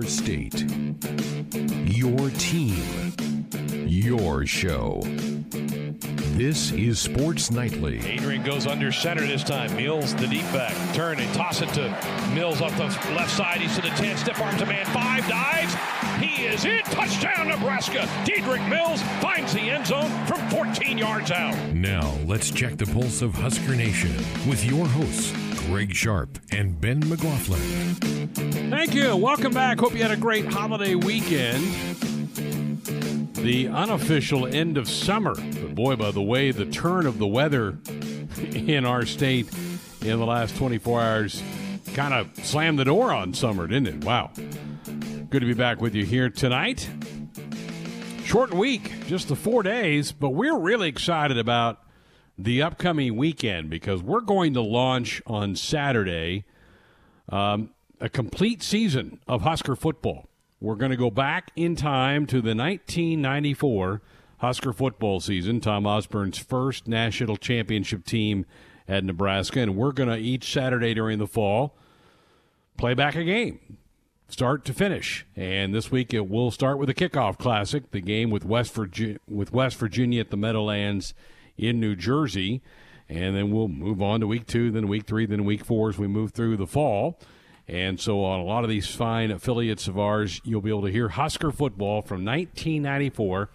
your state, your team, your show. This is Sports Nightly. Adrian goes under center this time. Mills, the deep back. Turn and toss it to Mills off the left side. He's to the 10. Stiff arms a man. Five dives. He is in. Touchdown, Nebraska. Dedrick Mills finds the end zone from 14 yards out. Now, let's check the pulse of Husker Nation with your hosts, Greg Sharpe and Ben McLaughlin. Thank you. Welcome back. Hope you had a great holiday weekend. The unofficial end of summer. But boy, by the way, the turn of the weather in our state in the last 24 hours kind of slammed the door on summer, didn't it? Wow. Good to be back with you here tonight. Short week, just the four days, but we're really excited about the upcoming weekend because we're going to launch on Saturday um, a complete season of Husker football. We're going to go back in time to the 1994 Husker football season, Tom Osborne's first national championship team at Nebraska, and we're going to each Saturday during the fall play back a game, start to finish. And this week it will start with a kickoff classic, the game with West Virginia, with West Virginia at the Meadowlands in New Jersey, and then we'll move on to week two, then week three, then week four as we move through the fall. And so, on a lot of these fine affiliates of ours, you'll be able to hear Husker football from 1994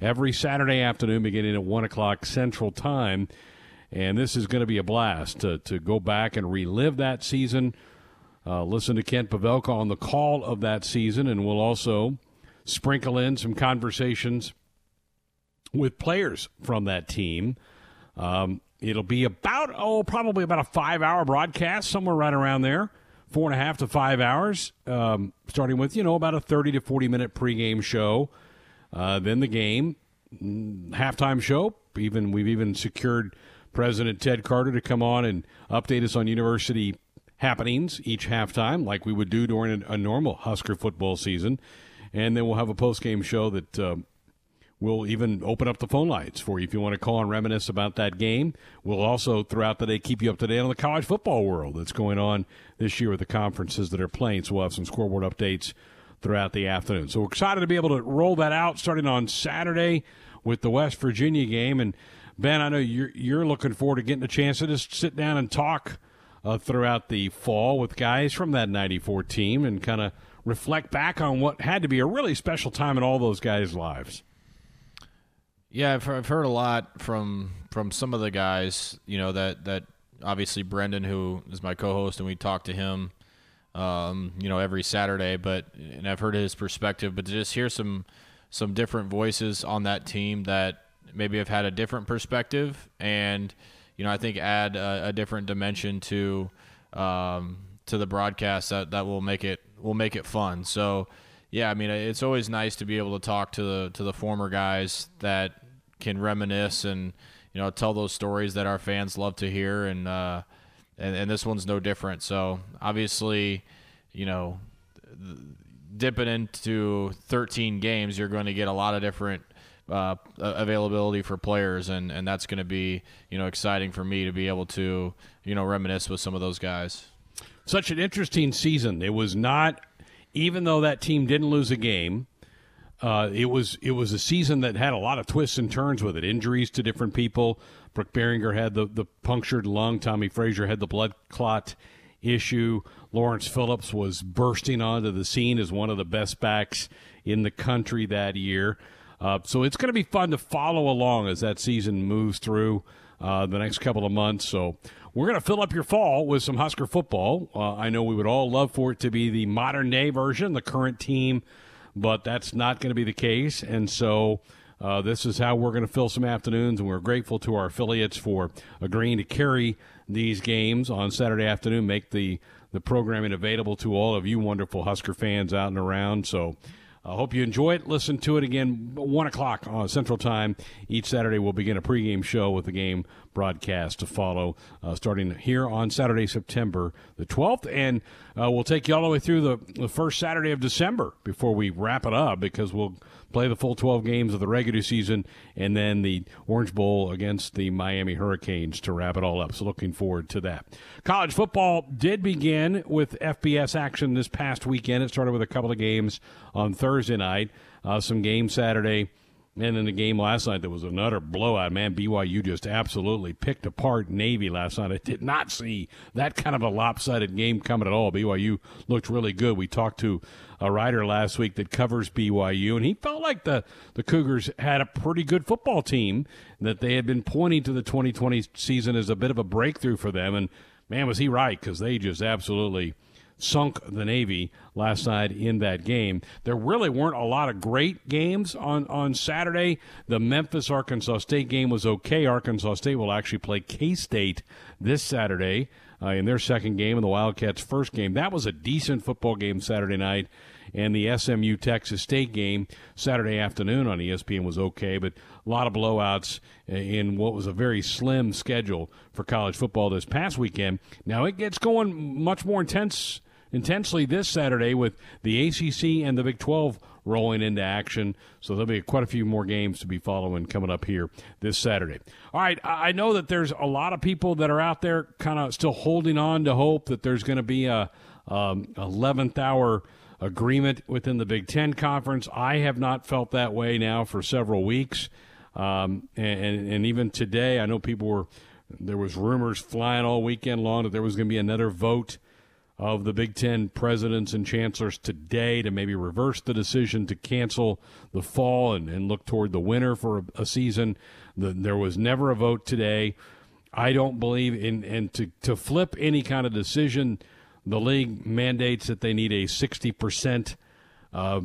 every Saturday afternoon beginning at 1 o'clock Central Time. And this is going to be a blast to, to go back and relive that season. Uh, listen to Kent Pavelka on the call of that season, and we'll also sprinkle in some conversations with players from that team. Um, it'll be about, oh, probably about a five hour broadcast, somewhere right around there four and a half to five hours, um, starting with, you know, about a 30 to 40 minute pregame show. Uh, then the game, mm, halftime show. Even We've even secured President Ted Carter to come on and update us on university happenings each halftime, like we would do during a, a normal Husker football season. And then we'll have a postgame show that uh, We'll even open up the phone lines for you if you want to call and reminisce about that game. We'll also, throughout the day, keep you up to date on the college football world that's going on this year with the conferences that are playing. So we'll have some scoreboard updates throughout the afternoon. So we're excited to be able to roll that out starting on Saturday with the West Virginia game. And Ben, I know you're you're looking forward to getting a chance to just sit down and talk uh, throughout the fall with guys from that '94 team and kind of reflect back on what had to be a really special time in all those guys' lives. Yeah, I've, I've heard a lot from from some of the guys. You know that that obviously Brendan, who is my co-host, and we talk to him. Um, you know every Saturday, but and I've heard his perspective. But to just hear some some different voices on that team that maybe have had a different perspective, and you know I think add a, a different dimension to um, to the broadcast that that will make it will make it fun. So yeah, I mean it's always nice to be able to talk to the to the former guys that can reminisce and you know tell those stories that our fans love to hear. And uh, and, and this one's no different. So obviously you know dipping into 13 games you're going to get a lot of different uh, availability for players. And and that's going to be you know exciting for me to be able to you know reminisce with some of those guys. Such an interesting season. It was not even though that team didn't lose a game uh, it was it was a season that had a lot of twists and turns with it. Injuries to different people. Brook Berringer had the, the punctured lung. Tommie Frazier had the blood clot issue. Lawrence Phillips was bursting onto the scene as one of the best backs in the country that year. Uh, so it's going to be fun to follow along as that season moves through uh, the next couple of months. So we're going to fill up your fall with some Husker football. Uh, I know we would all love for it to be the modern day version, the current team but that's not going to be the case. And so uh, this is how we're going to fill some afternoons, and we're grateful to our affiliates for agreeing to carry these games on Saturday afternoon, make the, the programming available to all of you wonderful Husker fans out and around. So I hope you enjoy it. Listen to it again, 1 o'clock on Central Time. Each Saturday, we'll begin a pregame show with the game broadcast to follow, uh, starting here on Saturday, September the 12th. And uh, we'll take you all the way through the, the first Saturday of December before we wrap it up because we'll play the full 12 games of the regular season and then the Orange Bowl against the Miami Hurricanes to wrap it all up. So looking forward to that. College football did begin with FBS action this past weekend. It started with a couple of games on Thursday night, uh, some games Saturday and in the game last night, there was another blowout. Man, BYU just absolutely picked apart Navy last night. I did not see that kind of a lopsided game coming at all. BYU looked really good. We talked to a writer last week that covers BYU, and he felt like the, the Cougars had a pretty good football team, that they had been pointing to the 2020 season as a bit of a breakthrough for them. And man, was he right because they just absolutely sunk the Navy last night in that game. There really weren't a lot of great games on, on Saturday. The Memphis Arkansas State game was okay. Arkansas State will actually play K State this Saturday uh, in their second game and the Wildcats' first game. That was a decent football game Saturday night. And the SMU Texas State game Saturday afternoon on ESPN was okay, but a lot of blowouts in what was a very slim schedule for college football this past weekend. Now it gets going much more intense intensely this Saturday with the ACC and the Big 12 rolling into action. So there'll be quite a few more games to be following coming up here this Saturday. All right, I know that there's a lot of people that are out there kind of still holding on to hope that there's going to be a um, 11th hour agreement within the Big Ten conference. I have not felt that way now for several weeks, um, and, and even today, I know people were there was rumors flying all weekend long that there was going to be another vote of the Big Ten presidents and chancellors today to maybe reverse the decision to cancel the fall and, and look toward the winter for a, a season. The, there was never a vote today. I don't believe in, and to, to flip any kind of decision, the league mandates that they need a 60% uh,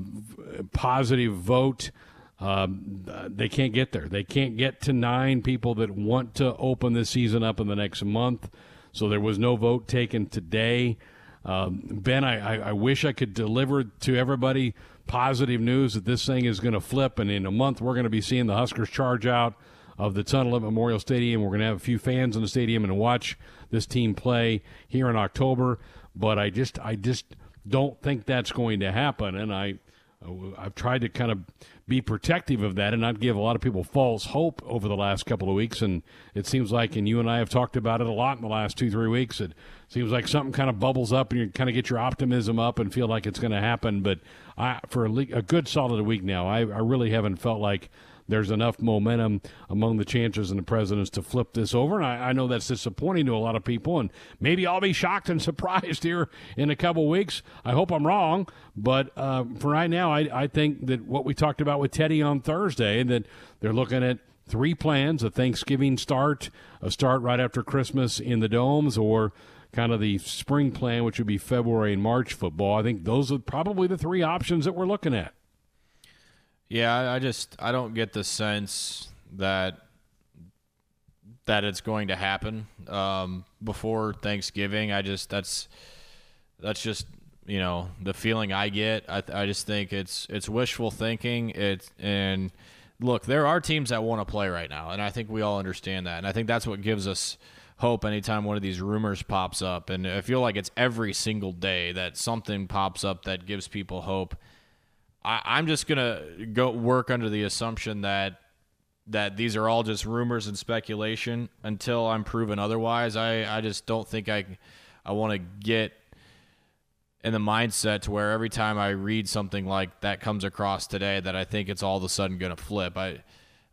positive vote. Um, they can't get there. They can't get to nine people that want to open this season up in the next month. So there was no vote taken today. Um, ben, I, I, I, wish I could deliver to everybody positive news that this thing is going to flip, and in a month we're going to be seeing the Huskers charge out of the tunnel at Memorial Stadium. We're going to have a few fans in the stadium and watch this team play here in October. But I just, I just don't think that's going to happen, and I, I've tried to kind of be protective of that and not give a lot of people false hope over the last couple of weeks. And it seems like, and you and I have talked about it a lot in the last two, three weeks, it seems like something kind of bubbles up and you kind of get your optimism up and feel like it's going to happen. But I, for a, a, good solid week now, I, I really haven't felt like there's enough momentum among the chancellors and the presidents to flip this over. And I, I, know that's disappointing to a lot of people. And maybe I'll be shocked and surprised here in a couple weeks. I hope I'm wrong. But uh, for right now, I, I think that what we talked about with Teddy on Thursday, that they're looking at three plans a Thanksgiving start, a start right after Christmas in the domes, or kind of the spring plan, which would be February and March football. I think those are probably the three options that we're looking at. Yeah, I just I don't get the sense that that it's going to happen um, before Thanksgiving. I just that's that's just you know the feeling I get. I, I just think it's it's wishful thinking. It's and look, there are teams that want to play right now, and I think we all understand that. And I think that's what gives us hope anytime one of these rumors pops up. And I feel like it's every single day that something pops up that gives people hope. I, am just gonna go work under the assumption that that these are all just rumors and speculation until I'm proven otherwise. I, I just don't think I I want to get in the mindset to where every time I read something like that comes across today that I think it's all of a sudden going to flip. I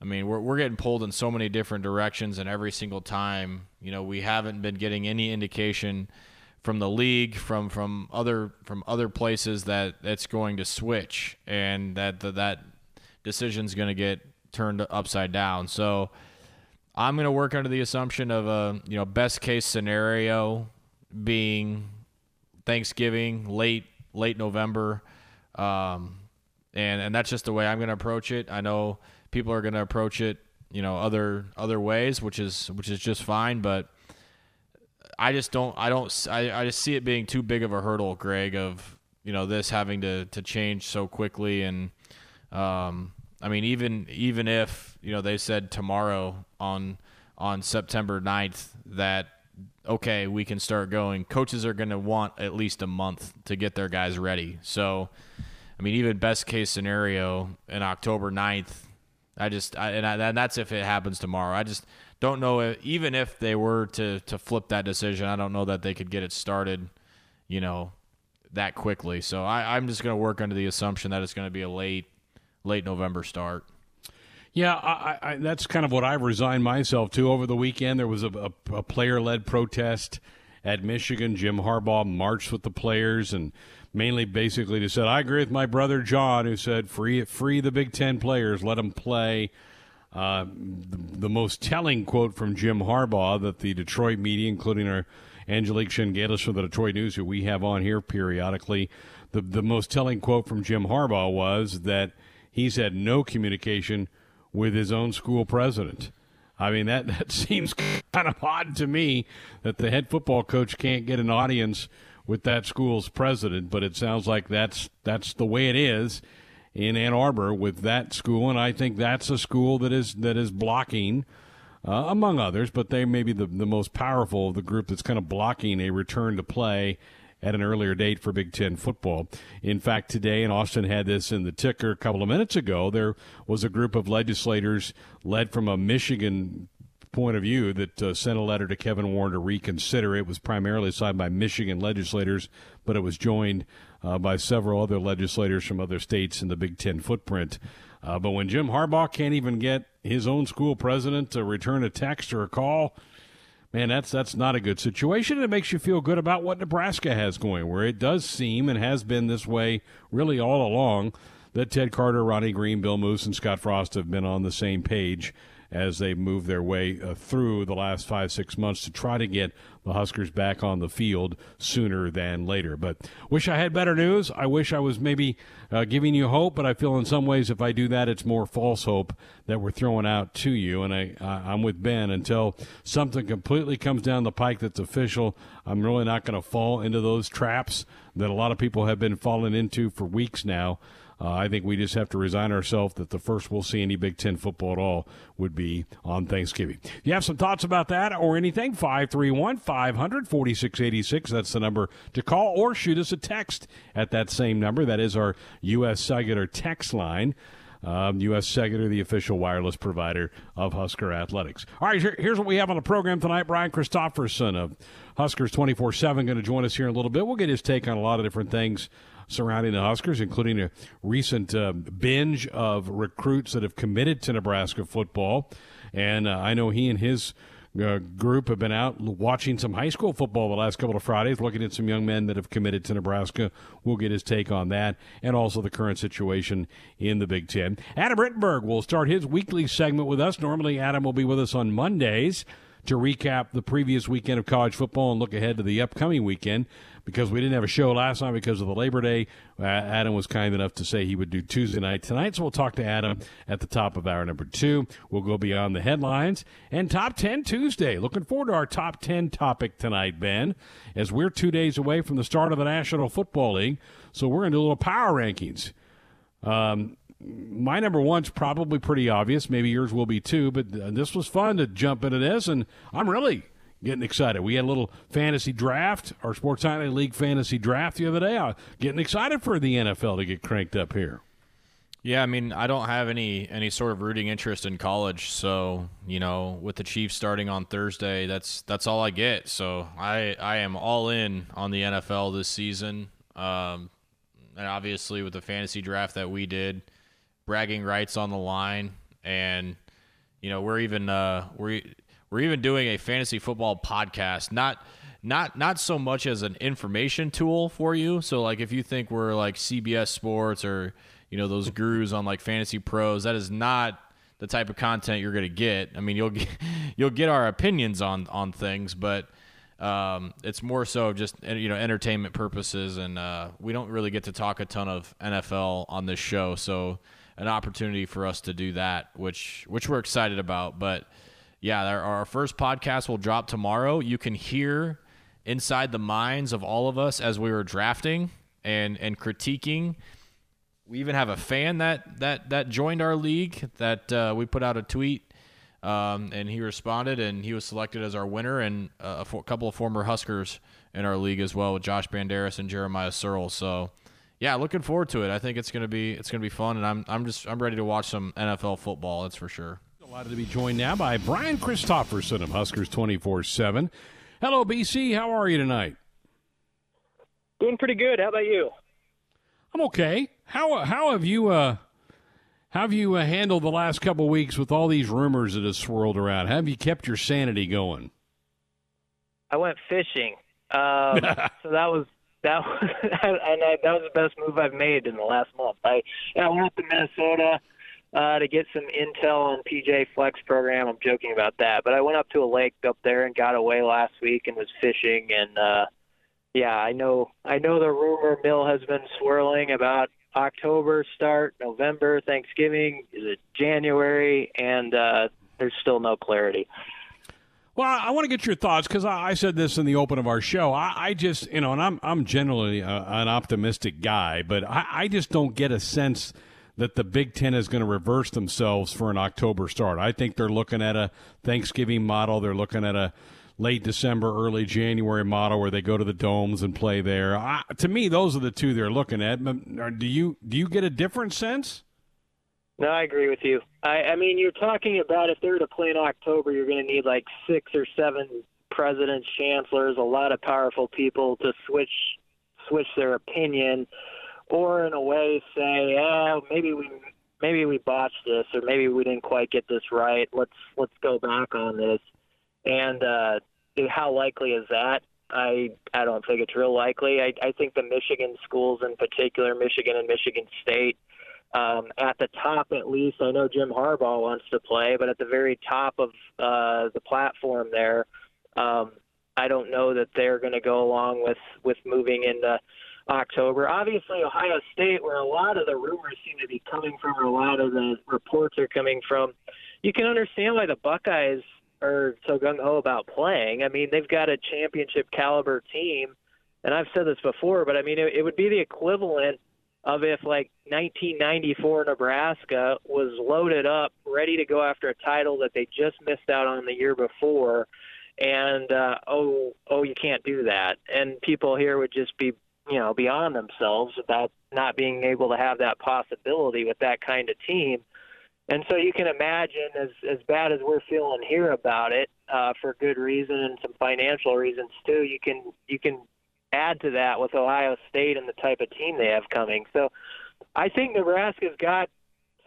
I mean, we're we're getting pulled in so many different directions and every single time, you know, we haven't been getting any indication from the league, from from other from other places that it's going to switch and that the, that decision's going to get turned upside down. So I'm going to work under the assumption of a you know best case scenario being Thanksgiving, late late November, um, and and that's just the way I'm going to approach it. I know people are going to approach it you know other other ways, which is which is just fine, but I just don't. I don't. I, I just see it being too big of a hurdle, Greg. Of you know this having to to change so quickly and um, I mean even even if you know they said tomorrow on on September 9th that okay we can start going coaches are going to want at least a month to get their guys ready so I mean even best case scenario in October 9th I just I, and, I, and that's if it happens tomorrow I just don't know if, even if they were to to flip that decision I don't know that they could get it started you know that quickly. So I, I'm just going to work under the assumption that it's going to be a late, late November start. Yeah, I, I, that's kind of what I've resigned myself to. Over the weekend, there was a, a, a player-led protest at Michigan. Jim Harbaugh marched with the players and mainly, basically, to said, "I agree with my brother John, who said free free the Big Ten players, let them play." Uh, the, the most telling quote from Jim Harbaugh that the Detroit media, including our Angelique Chengelis from the Detroit News, who we have on here periodically. The, the most telling quote from Jim Harbaugh was that he's had no communication with his own school president. I mean, that, that seems kind of odd to me that the head football coach can't get an audience with that school's president, but it sounds like that's that's the way it is in Ann Arbor with that school, and I think that's a school that is that is blocking uh, among others, but they may be the, the most powerful of the group that's kind of blocking a return to play at an earlier date for Big Ten football. In fact, today, and Austin had this in the ticker a couple of minutes ago, there was a group of legislators led from a Michigan point of view that uh, sent a letter to Kevin Warren to reconsider. It was primarily signed by Michigan legislators, but it was joined uh, by several other legislators from other states in the Big Ten footprint. Uh, but when Jim Harbaugh can't even get his own school president to return a text or a call, man, that's that's not a good situation. It makes you feel good about what Nebraska has going, where it does seem and has been this way really all along that Ted Carter, Ronnie Green, Bill Moos, and Scott Frost have been on the same page as they move their way uh, through the last five, six months to try to get the Huskers back on the field sooner than later. But wish I had better news. I wish I was maybe uh, giving you hope, but I feel in some ways if I do that, it's more false hope that we're throwing out to you. And I, I'm with Ben until something completely comes down the pike that's official. I'm really not going to fall into those traps that a lot of people have been falling into for weeks now. Uh, I think we just have to resign ourselves that the first we'll see any Big Ten football at all would be on Thanksgiving. If you have some thoughts about that or anything, 531 500 4686. That's the number to call or shoot us a text at that same number. That is our U.S. Cellular text line. Um, U.S. Cellular, the official wireless provider of Husker Athletics. All right, here, here's what we have on the program tonight. Brian Christopherson of Huskers 24 7 going to join us here in a little bit. We'll get his take on a lot of different things surrounding the Huskers, including a recent uh, binge of recruits that have committed to Nebraska football. And uh, I know he and his uh, group have been out watching some high school football the last couple of Fridays, looking at some young men that have committed to Nebraska. We'll get his take on that and also the current situation in the Big Ten. Adam Rittenberg will start his weekly segment with us. Normally, Adam will be with us on Mondays to recap the previous weekend of college football and look ahead to the upcoming weekend because we didn't have a show last night because of the Labor Day. Uh, Adam was kind enough to say he would do Tuesday night tonight, so we'll talk to Adam at the top of hour number two. We'll go beyond the headlines and top 10 Tuesday. Looking forward to our top 10 topic tonight, Ben, as we're two days away from the start of the National Football League, so we're going to do a little power rankings. Um, my number one's probably pretty obvious. Maybe yours will be too, but uh, this was fun to jump into this, and I'm really getting excited. We had a little fantasy draft, our Sports Island League fantasy draft the other day. I'm getting excited for the NFL to get cranked up here. Yeah, I mean, I don't have any any sort of rooting interest in college, so you know, with the Chiefs starting on Thursday, that's that's all I get. So I I am all in on the NFL this season, um, and obviously with the fantasy draft that we did, bragging rights on the line, and you know, we're even uh, we're we're even doing a fantasy football podcast, not not not so much as an information tool for you. So like if you think we're like CBS Sports or you know those gurus on like Fantasy Pros, that is not the type of content you're going to get. I mean, you'll get you'll get our opinions on on things, but um, it's more so just you know entertainment purposes, and uh, we don't really get to talk a ton of NFL on this show. So an opportunity for us to do that, which which we're excited about, but yeah, our, our first podcast will drop tomorrow. You can hear inside the minds of all of us as we were drafting and and critiquing. We even have a fan that that that joined our league that uh, we put out a tweet, um, and he responded, and he was selected as our winner, and uh, a couple of former Huskers in our league as well with Josh Banderas and Jeremiah Sirles. So, yeah, looking forward to it. I think it's gonna be it's gonna be fun, and I'm I'm just I'm ready to watch some NFL football. That's for sure. Delighted to be joined now by Brian Christopherson of Huskers 24 7. Hello, BC. How are you tonight? Doing pretty good. How about you? I'm okay. How how have you uh how have you uh, handled the last couple weeks with all these rumors that have swirled around? How have you kept your sanity going? I went fishing, um, so that was that was and I, that was the best move I've made in the last month. I I went up to Minnesota uh, to get some intel on PJ Fleck's program. I'm joking about that, but I went up to a lake up there and got away last week and was fishing and. uh yeah, I know. I know the rumor mill has been swirling about October start, November, Thanksgiving. Is it January? And uh, there's still no clarity. Well, I want to get your thoughts because I, I, said this in the open of our show. I, I just, you know, and I'm I'm generally a, an optimistic guy, but I, I just don't get a sense that the Big Ten is going to reverse themselves for an October start. I think they're looking at a Thanksgiving model. They're looking at a late December, early January model where they go to the domes and play there. I, to me, those are the two they're looking at. Do you do you get a different sense? No, I agree with you. I, I mean, you're talking about if they're to play in October, you're going to need like six or seven presidents, chancellors, a lot of powerful people to switch switch their opinion, or in a way say, "Yeah, maybe we maybe we botched this, or maybe we didn't quite get this right. Let's let's go back on this." And uh, how likely is that? I I don't think it's real likely. I, I think the Michigan schools in particular, Michigan and Michigan State, um, at the top at least. I know Jim Harbaugh wants to play, but at the very top of uh, the platform there, um, I don't know that they're going to go along with with moving into October. Obviously, Ohio State, where a lot of the rumors seem to be coming from, or a lot of the reports are coming from, you can understand why the Buckeyes are so gung ho about playing. I mean, they've got a championship caliber team, and I've said this before, but I mean, it, it would be the equivalent of if like 1994 Nebraska was loaded up, ready to go after a title that they just missed out on the year before, and uh, oh, oh, you can't do that, and people here would just be you know beyond themselves about not being able to have that possibility with that kind of team. And so you can imagine, as as bad as we're feeling here about it, uh, for good reason and some financial reasons too, you can you can add to that with Ohio State and the type of team they have coming. So I think Nebraska's got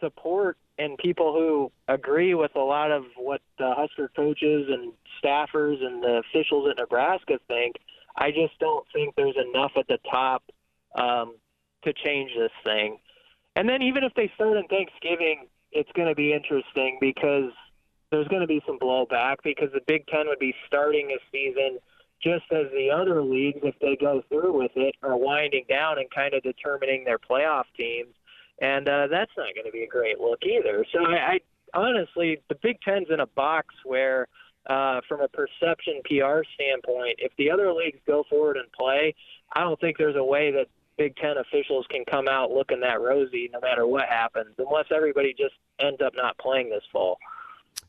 support and people who agree with a lot of what the Husker coaches and staffers and the officials at Nebraska think. I just don't think there's enough at the top um, to change this thing. And then even if they start on Thanksgiving, it's going to be interesting because there's going to be some blowback because the Big Ten would be starting a season just as the other leagues, if they go through with it, are winding down and kind of determining their playoff teams. And uh, that's not going to be a great look either. So I, I honestly, the Big Ten's in a box where, uh, from a perception PR standpoint, if the other leagues go forward and play, I don't think there's a way that Big Ten officials can come out looking that rosy no matter what happens, unless everybody just ends up not playing this fall.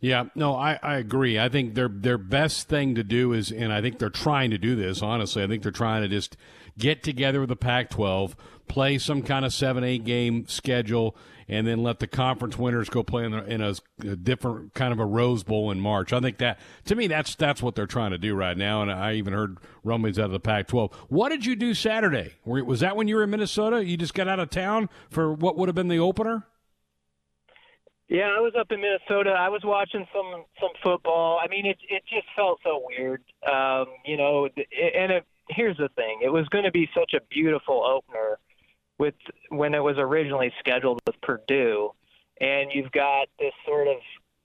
Yeah, no, I, I agree. I think their their best thing to do is, and I think they're trying to do this. Honestly, I think they're trying to just get together with the Pac-12, play some kind of seven eight game schedule, and then let the conference winners go play in, a, in a, a, different kind of a Rose Bowl in March. I think that to me that's that's what they're trying to do right now. And I even heard rumblings out of the Pac-12. What did you do Saturday? Was that when you were in Minnesota? You just got out of town for what would have been the opener? Yeah, I was up in Minnesota. I was watching some some football. I mean, it it just felt so weird. Um, you know, and it, here's the thing: it was going to be such a beautiful opener with when it was originally scheduled with Purdue, and you've got this sort of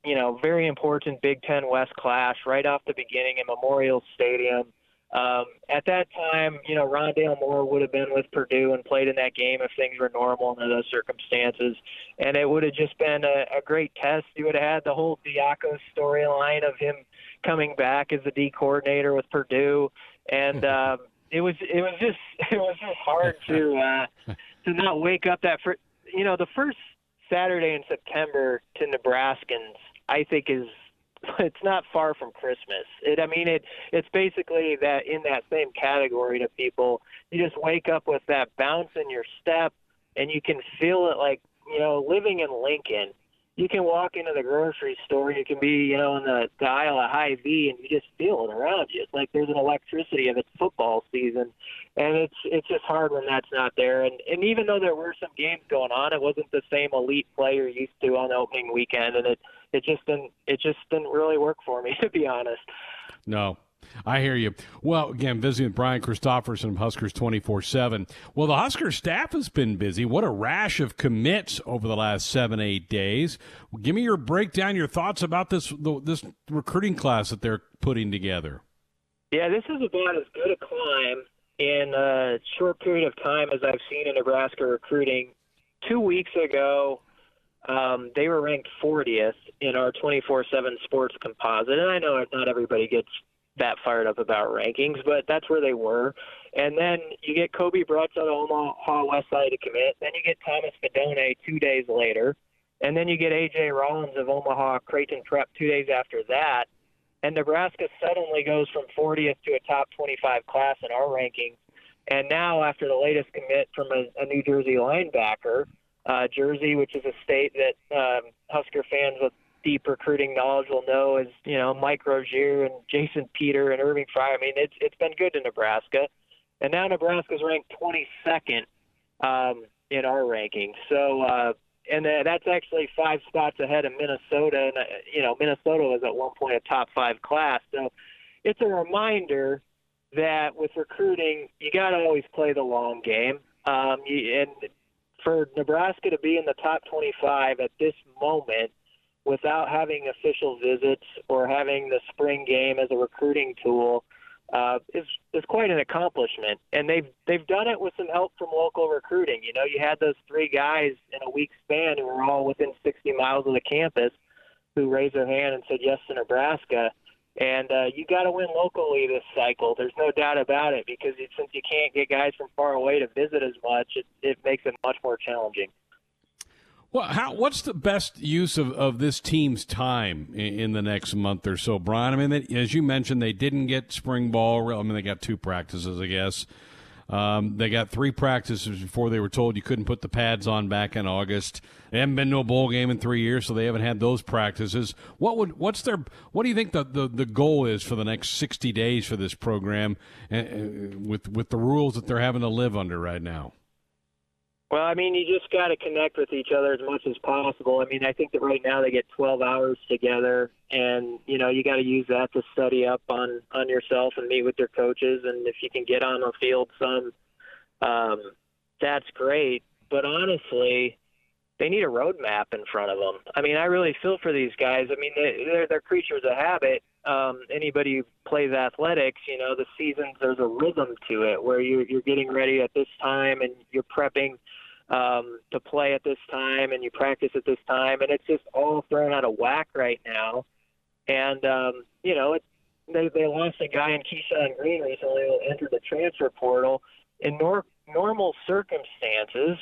you know very important Big Ten West clash right off the beginning in Memorial Stadium. Um, at that time, you know, Rondale Moore would have been with Purdue and played in that game if things were normal under those circumstances, and it would have just been a, a great test. You would have had the whole Diaco storyline of him coming back as the D coordinator with Purdue, and um, it was it was just it was just hard to uh, to not wake up that for you know the first Saturday in September to Nebraskans I think is it's not far from Christmas. It I mean it it's basically that in that same category to people. You just wake up with that bounce in your step and you can feel it like, you know, living in Lincoln you can walk into the grocery store, you can be, you know, in the, the aisle of Hy-Vee, and you just feel it around you. It's like there's an electricity of it's football season, and it's it's just hard when that's not there. And and even though there were some games going on, it wasn't the same elite player used to on opening weekend, and it it just didn't it just didn't really work for me to be honest. No, I hear you. Well, again, visiting Brian Christopherson of Huskers 24 7. Well, the Huskers staff has been busy. What a rash of commits over the last seven, eight days. Well, give me your breakdown, your thoughts about this this recruiting class that they're putting together. Yeah, this is about as good a climb in a short period of time as I've seen in Nebraska recruiting. Two weeks ago, um, they were ranked 40th in our 24 7 sports composite. And I know not everybody gets that fired up about rankings, but that's where they were. And then you get Koby Bretz on Omaha West Side to commit. Then you get Thomas Fidone two days later. And then you get A.J. Rollins of Omaha Creighton Prep two days after that. And Nebraska suddenly goes from 40th to a top 25 class in our rankings. And now, after the latest commit from a, a New Jersey linebacker, uh, Jersey, which is a state that um, Husker fans with deep recruiting knowledge will know is you know Mike Rozier and Jason Peter and Irving Fryar. I mean, it's it's been good in Nebraska, and now Nebraska's ranked 22nd um, in our rankings. So. Uh, and that's actually five spots ahead of Minnesota. And uh, you know, Minnesota was at one point a top five class. So it's a reminder that with recruiting, you got to always play the long game. Um, you, and for Nebraska to be in the top 25 at this moment, without having official visits or having the spring game as a recruiting tool uh, is is quite an accomplishment. And they've they've done it with some help from local recruiting. You know, you had those three guys in a week span who were all within 60 miles of the campus who raised their hand and said yes to Nebraska. And uh, you got to win locally this cycle. There's no doubt about it because it, since you can't get guys from far away to visit as much, it, it makes it much more challenging. Well, how, what's the best use of, of this team's time in, in the next month or so, Brian? I mean, they, as you mentioned, they didn't get spring ball. I mean, they got two practices, I guess. Um, they got three practices before they were told you couldn't put the pads on back in August. They haven't been to a bowl game in three years, so they haven't had those practices. What would what's their what do you think the, the, the goal is for the next sixty days for this program, uh, with with the rules that they're having to live under right now? Well, I mean, you just got to connect with each other as much as possible. I mean, I think that right now they get 12 hours together, and you know, you got to use that to study up on on yourself and meet with your coaches. And if you can get on the field some, um, that's great. But honestly, they need a roadmap in front of them. I mean, I really feel for these guys. I mean, they, they're they're creatures of habit. Um, anybody who plays athletics, you know, the seasons there's a rhythm to it where you're you're getting ready at this time and you're prepping um, to play at this time and you practice at this time, and it's just all thrown out of whack right now. And um, you know, it, they they lost a guy in Keyshawn Greene recently who entered the transfer portal. In nor- normal circumstances,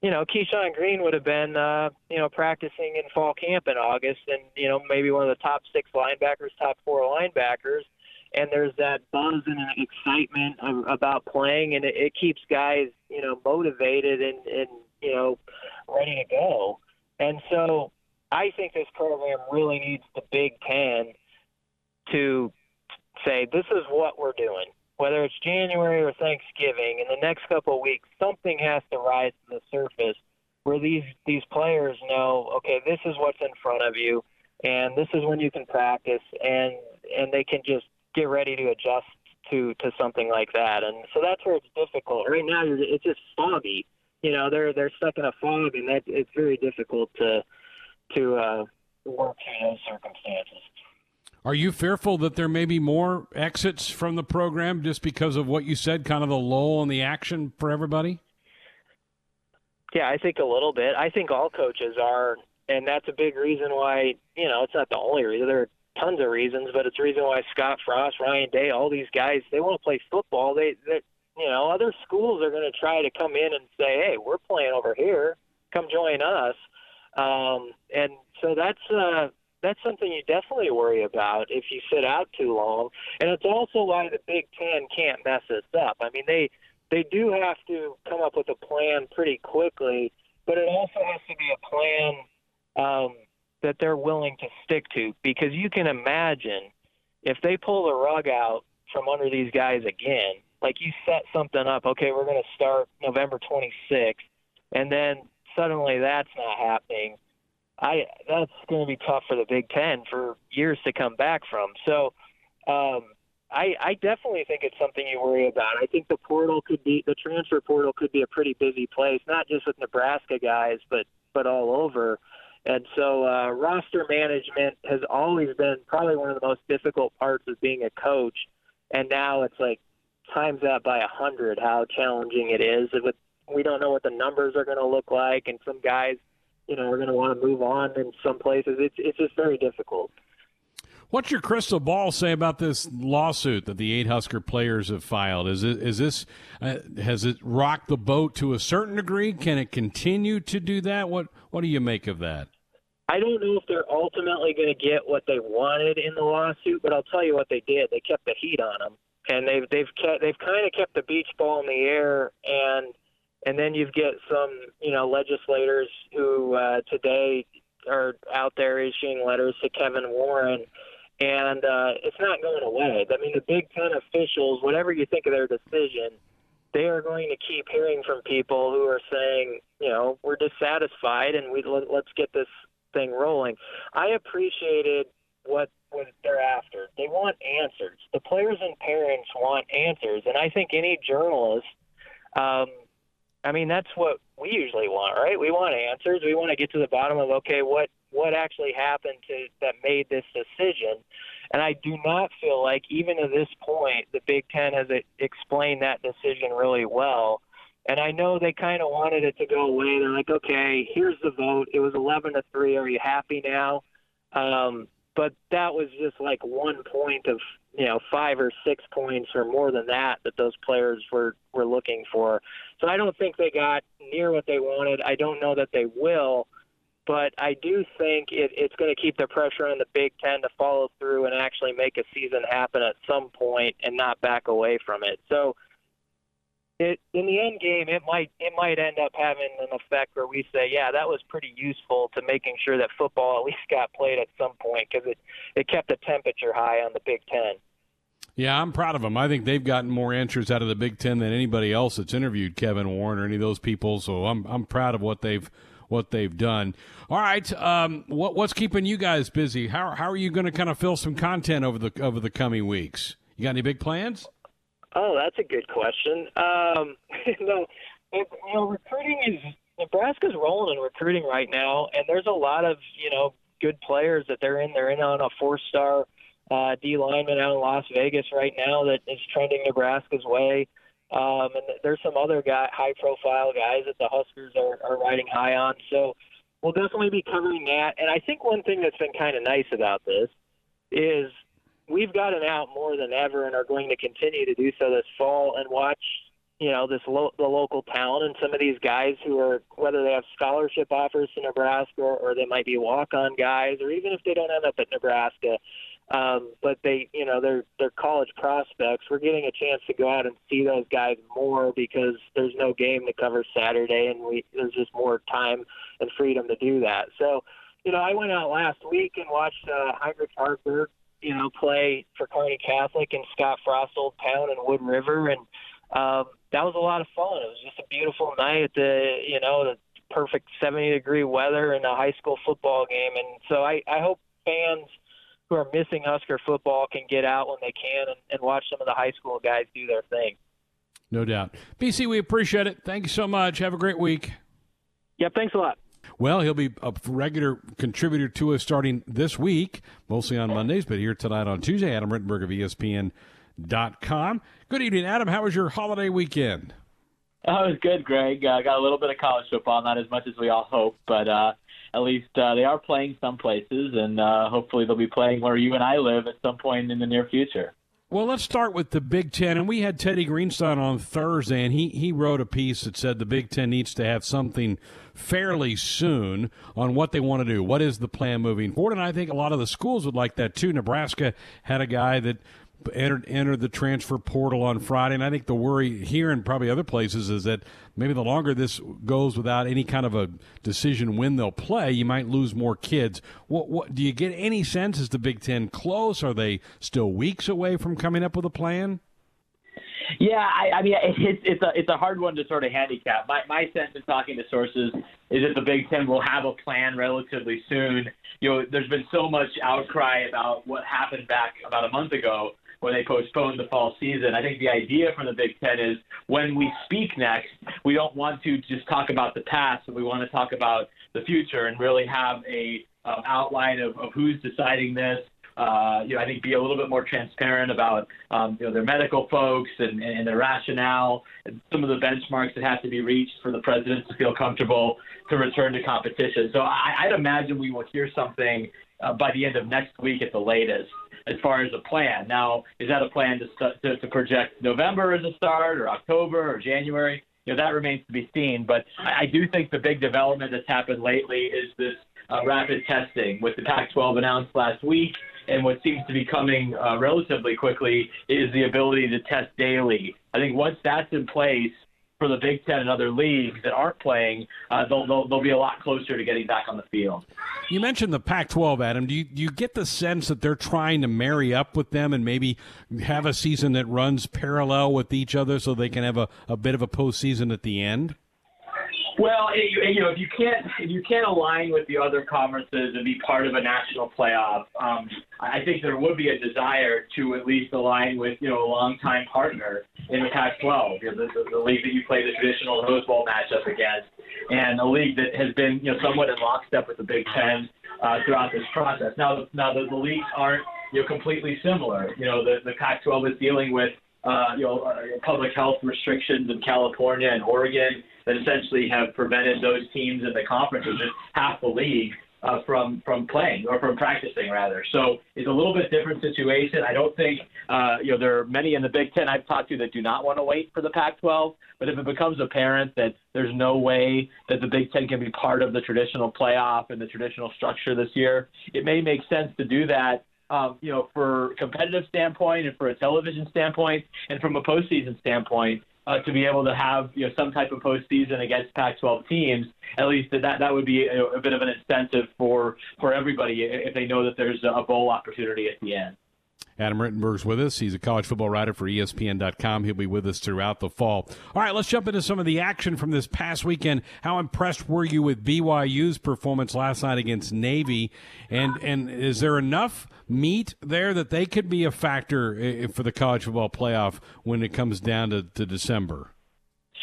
you know, Keyshawn Greene would have been, uh, you know, practicing in fall camp in August, and you know, maybe one of the top six linebackers, top four linebackers and there's that buzz and excitement of, about playing, and it, it keeps guys, you know, motivated and, and you know, ready to go. And so, I think this program really needs the Big Ten to say this is what we're doing. Whether it's January or Thanksgiving, in the next couple of weeks, something has to rise to the surface where these these players know, okay, this is what's in front of you, and this is when you can practice, and and they can just get ready to adjust to to something like that. And so that's where it's difficult. Right now, it's just foggy. You know, they're they're stuck in a fog, and that it's very difficult to to uh, work through those circumstances. Are you fearful that there may be more exits from the program just because of what you said, kind of the lull in the action for everybody? Yeah, I think a little bit. I think all coaches are, and that's a big reason why. You know, it's not the only reason. There tons of reasons, but it's the reason why Scott Frost, Ryan Day, all these guys they want to play football. They, they you know, other schools are going to try to come in and say, "Hey, we're playing over here. Come join us." Um, and so that's uh, that's something you definitely worry about if you sit out too long. And it's also why the Big Ten can't mess this up. I mean, they they do have to come up with a plan pretty quickly, but it also has to be a plan um, that they're willing to stick to because you can imagine if they pull the rug out from under these guys again, like you set something up, okay, we're going to start November 26th, and then suddenly that's not happening. I that's going to be tough for the Big Ten for years to come back from. So, um, I, I definitely think it's something you worry about. I think the portal could be the transfer portal could be a pretty busy place, not just with Nebraska guys, but but all over. And so uh, roster management has always been probably one of the most difficult parts of being a coach. And now it's like times that by a hundred how challenging it is. With we don't know what the numbers are going to look like, and some guys, you know, are going to want to move on in some places. It's it's just very difficult. What's your crystal ball say about this lawsuit that the eight Husker players have filed? Is it is this uh, has it rocked the boat to a certain degree? Can it continue to do that? What what do you make of that? I don't know if they're ultimately going to get what they wanted in the lawsuit, but I'll tell you what they did. They kept the heat on them, and they've they've kept they've kind of kept the beach ball in the air, and and then you get some you know legislators who uh, today are out there issuing letters to Kevin Warren, and uh, it's not going away. I mean, the Big Ten officials, whatever you think of their decision, they are going to keep hearing from people who are saying, you know, we're dissatisfied and we let's get this thing rolling. I appreciated what what they're after. They want answers. The players and parents want answers, and I think any journalist, um, I mean, that's what we usually want, right? We want answers. We want to get to the bottom of okay, what what actually happened to that made this decision. And I do not feel like, even at this point, the Big Ten has explained that decision really well. And I know they kind of wanted it to go away. They're like, okay, here's the vote. It was 11 to 3. Are you happy now? Um, but that was just like one point of, you know, five or six points or more than that that those players were, were looking for. So I don't think they got near what they wanted. I don't know that they will. But I do think it, it's going to keep the pressure on the Big Ten to follow through and actually make a season happen at some point and not back away from it. So, it in the end game it might it might end up having an effect where we say yeah that was pretty useful to making sure that football at least got played at some point because it it kept the temperature high on the Big Ten. Yeah, I'm proud of them. I think they've gotten more answers out of the Big Ten than anybody else that's interviewed Kevin Warren or any of those people. So I'm I'm proud of what they've what they've done. All right, um, what what's keeping you guys busy? How how are you going to kind of fill some content over the over the coming weeks? You got any big plans? Oh, that's a good question. Um, you know, recruiting is Nebraska's rolling in recruiting right now, and there's a lot of you know good players that they're in. They're in on a four-star uh, D lineman out in Las Vegas right now that is trending Nebraska's way. Um, and there's some other guy, high-profile guys that the Huskers are, are riding high on. So we'll definitely be covering that. And I think one thing that's been kind of nice about this is we've gotten out more than ever and are going to continue to do so this fall and watch you know this lo- the local talent and some of these guys who are whether they have scholarship offers to Nebraska or, they might be walk on guys or even if they don't end up at Nebraska um, but they you know they're they're college prospects we're getting a chance to go out and see those guys more because there's no game to cover Saturday and we there's just more time and freedom to do that. So you know I went out last week and watched uh, Heinrich Haarberg you know, play for Kearney Catholic and Scott Frost Old Town and Wood River, and um, that was a lot of fun. It was just a beautiful night at the, you know, the perfect 70 degree weather in a high school football game, and so I, I hope fans who are missing Husker football can get out when they can and, and watch some of the high school guys do their thing. No doubt. BC, we appreciate it. Thank you so much. Have a great week. Yep, thanks a lot. Well, he'll be a regular contributor to us starting this week, mostly on Mondays, but here tonight on Tuesday. Adam Rittenberg of ESPN.com. Good evening, Adam. How was your holiday weekend? Oh, it was good, Greg. I uh, got a little bit of college football, not as much as we all hope, but uh, at least uh, they are playing some places, and uh, hopefully they'll be playing where you and I live at some point in the near future. Well, let's start with the Big Ten. And we had Teddy Greenstein on Thursday, and he, he wrote a piece that said the Big Ten needs to have something fairly soon on what they want to do. What is the plan moving forward? And I think a lot of the schools would like that too. Nebraska had a guy that entered entered the transfer portal on Friday, and I think the worry here and probably other places is that maybe the longer this goes without any kind of a decision when they'll play, you might lose more kids. What, what do you get any sense? Is the Big Ten close? Are they still weeks away from coming up with a plan? Yeah, I, I mean it's it's a it's a hard one to sort of handicap. My my sense in talking to sources is that the Big Ten will have a plan relatively soon. You know, there's been so much outcry about what happened back about a month ago when they postponed the fall season. I think the idea from the Big Ten is when we speak next, we don't want to just talk about the past, but we want to talk about the future and really have a um, outline of, of who's deciding this. Uh, you know, I think be a little bit more transparent about um, you know their medical folks and, and their rationale and some of the benchmarks that have to be reached for the president to feel comfortable to return to competition. So I, I'd imagine we will hear something uh, by the end of next week at the latest as far as a plan. Now, is that a plan to, to, to project November as a start or October or January? You know, that remains to be seen. But I, I do think the big development that's happened lately is this uh, rapid testing with the Pac-12 announced last week. And what seems to be coming uh, relatively quickly is the ability to test daily. I think once that's in place, for the Big Ten and other leagues that aren't playing, uh, they'll, they'll, they'll be a lot closer to getting back on the field. You mentioned the Pac-12, Adam. Do you, do you get the sense that they're trying to marry up with them and maybe have a season that runs parallel with each other so they can have a, a bit of a postseason at the end? Well, you know, if you can't if you can't align with the other conferences and be part of a national playoff, um, I think there would be a desire to at least align with you know a longtime partner in the Pac-12, you know, the, the, the league that you play the traditional Rose Bowl matchup against, and a league that has been you know somewhat in lockstep with the Big Ten uh, throughout this process. Now, now the, the leagues aren't you know completely similar. You know, the the Pac-12 is dealing with uh, you know uh, public health restrictions in California and Oregon that essentially have prevented those teams in the conference, which is half the league, uh, from from playing or from practicing rather. So it's a little bit different situation. I don't think uh, you know there are many in the Big Ten I've talked to that do not want to wait for the Pac-12. But if it becomes apparent that there's no way that the Big Ten can be part of the traditional playoff and the traditional structure this year, it may make sense to do that um, you know, for competitive standpoint and for a television standpoint and from a postseason standpoint, uh, to be able to have you know some type of postseason against Pac-12 teams, at least that that would be a, a bit of an incentive for for everybody if they know that there's a bowl opportunity at the end. Adam Rittenberg's with us. He's a college football writer for ESPN.com. He'll be with us throughout the fall. All right, let's jump into some of the action from this past weekend. How impressed were you with BYU's performance last night against Navy? And and is there enough meat there that they could be a factor for the college football playoff when it comes down to, to December?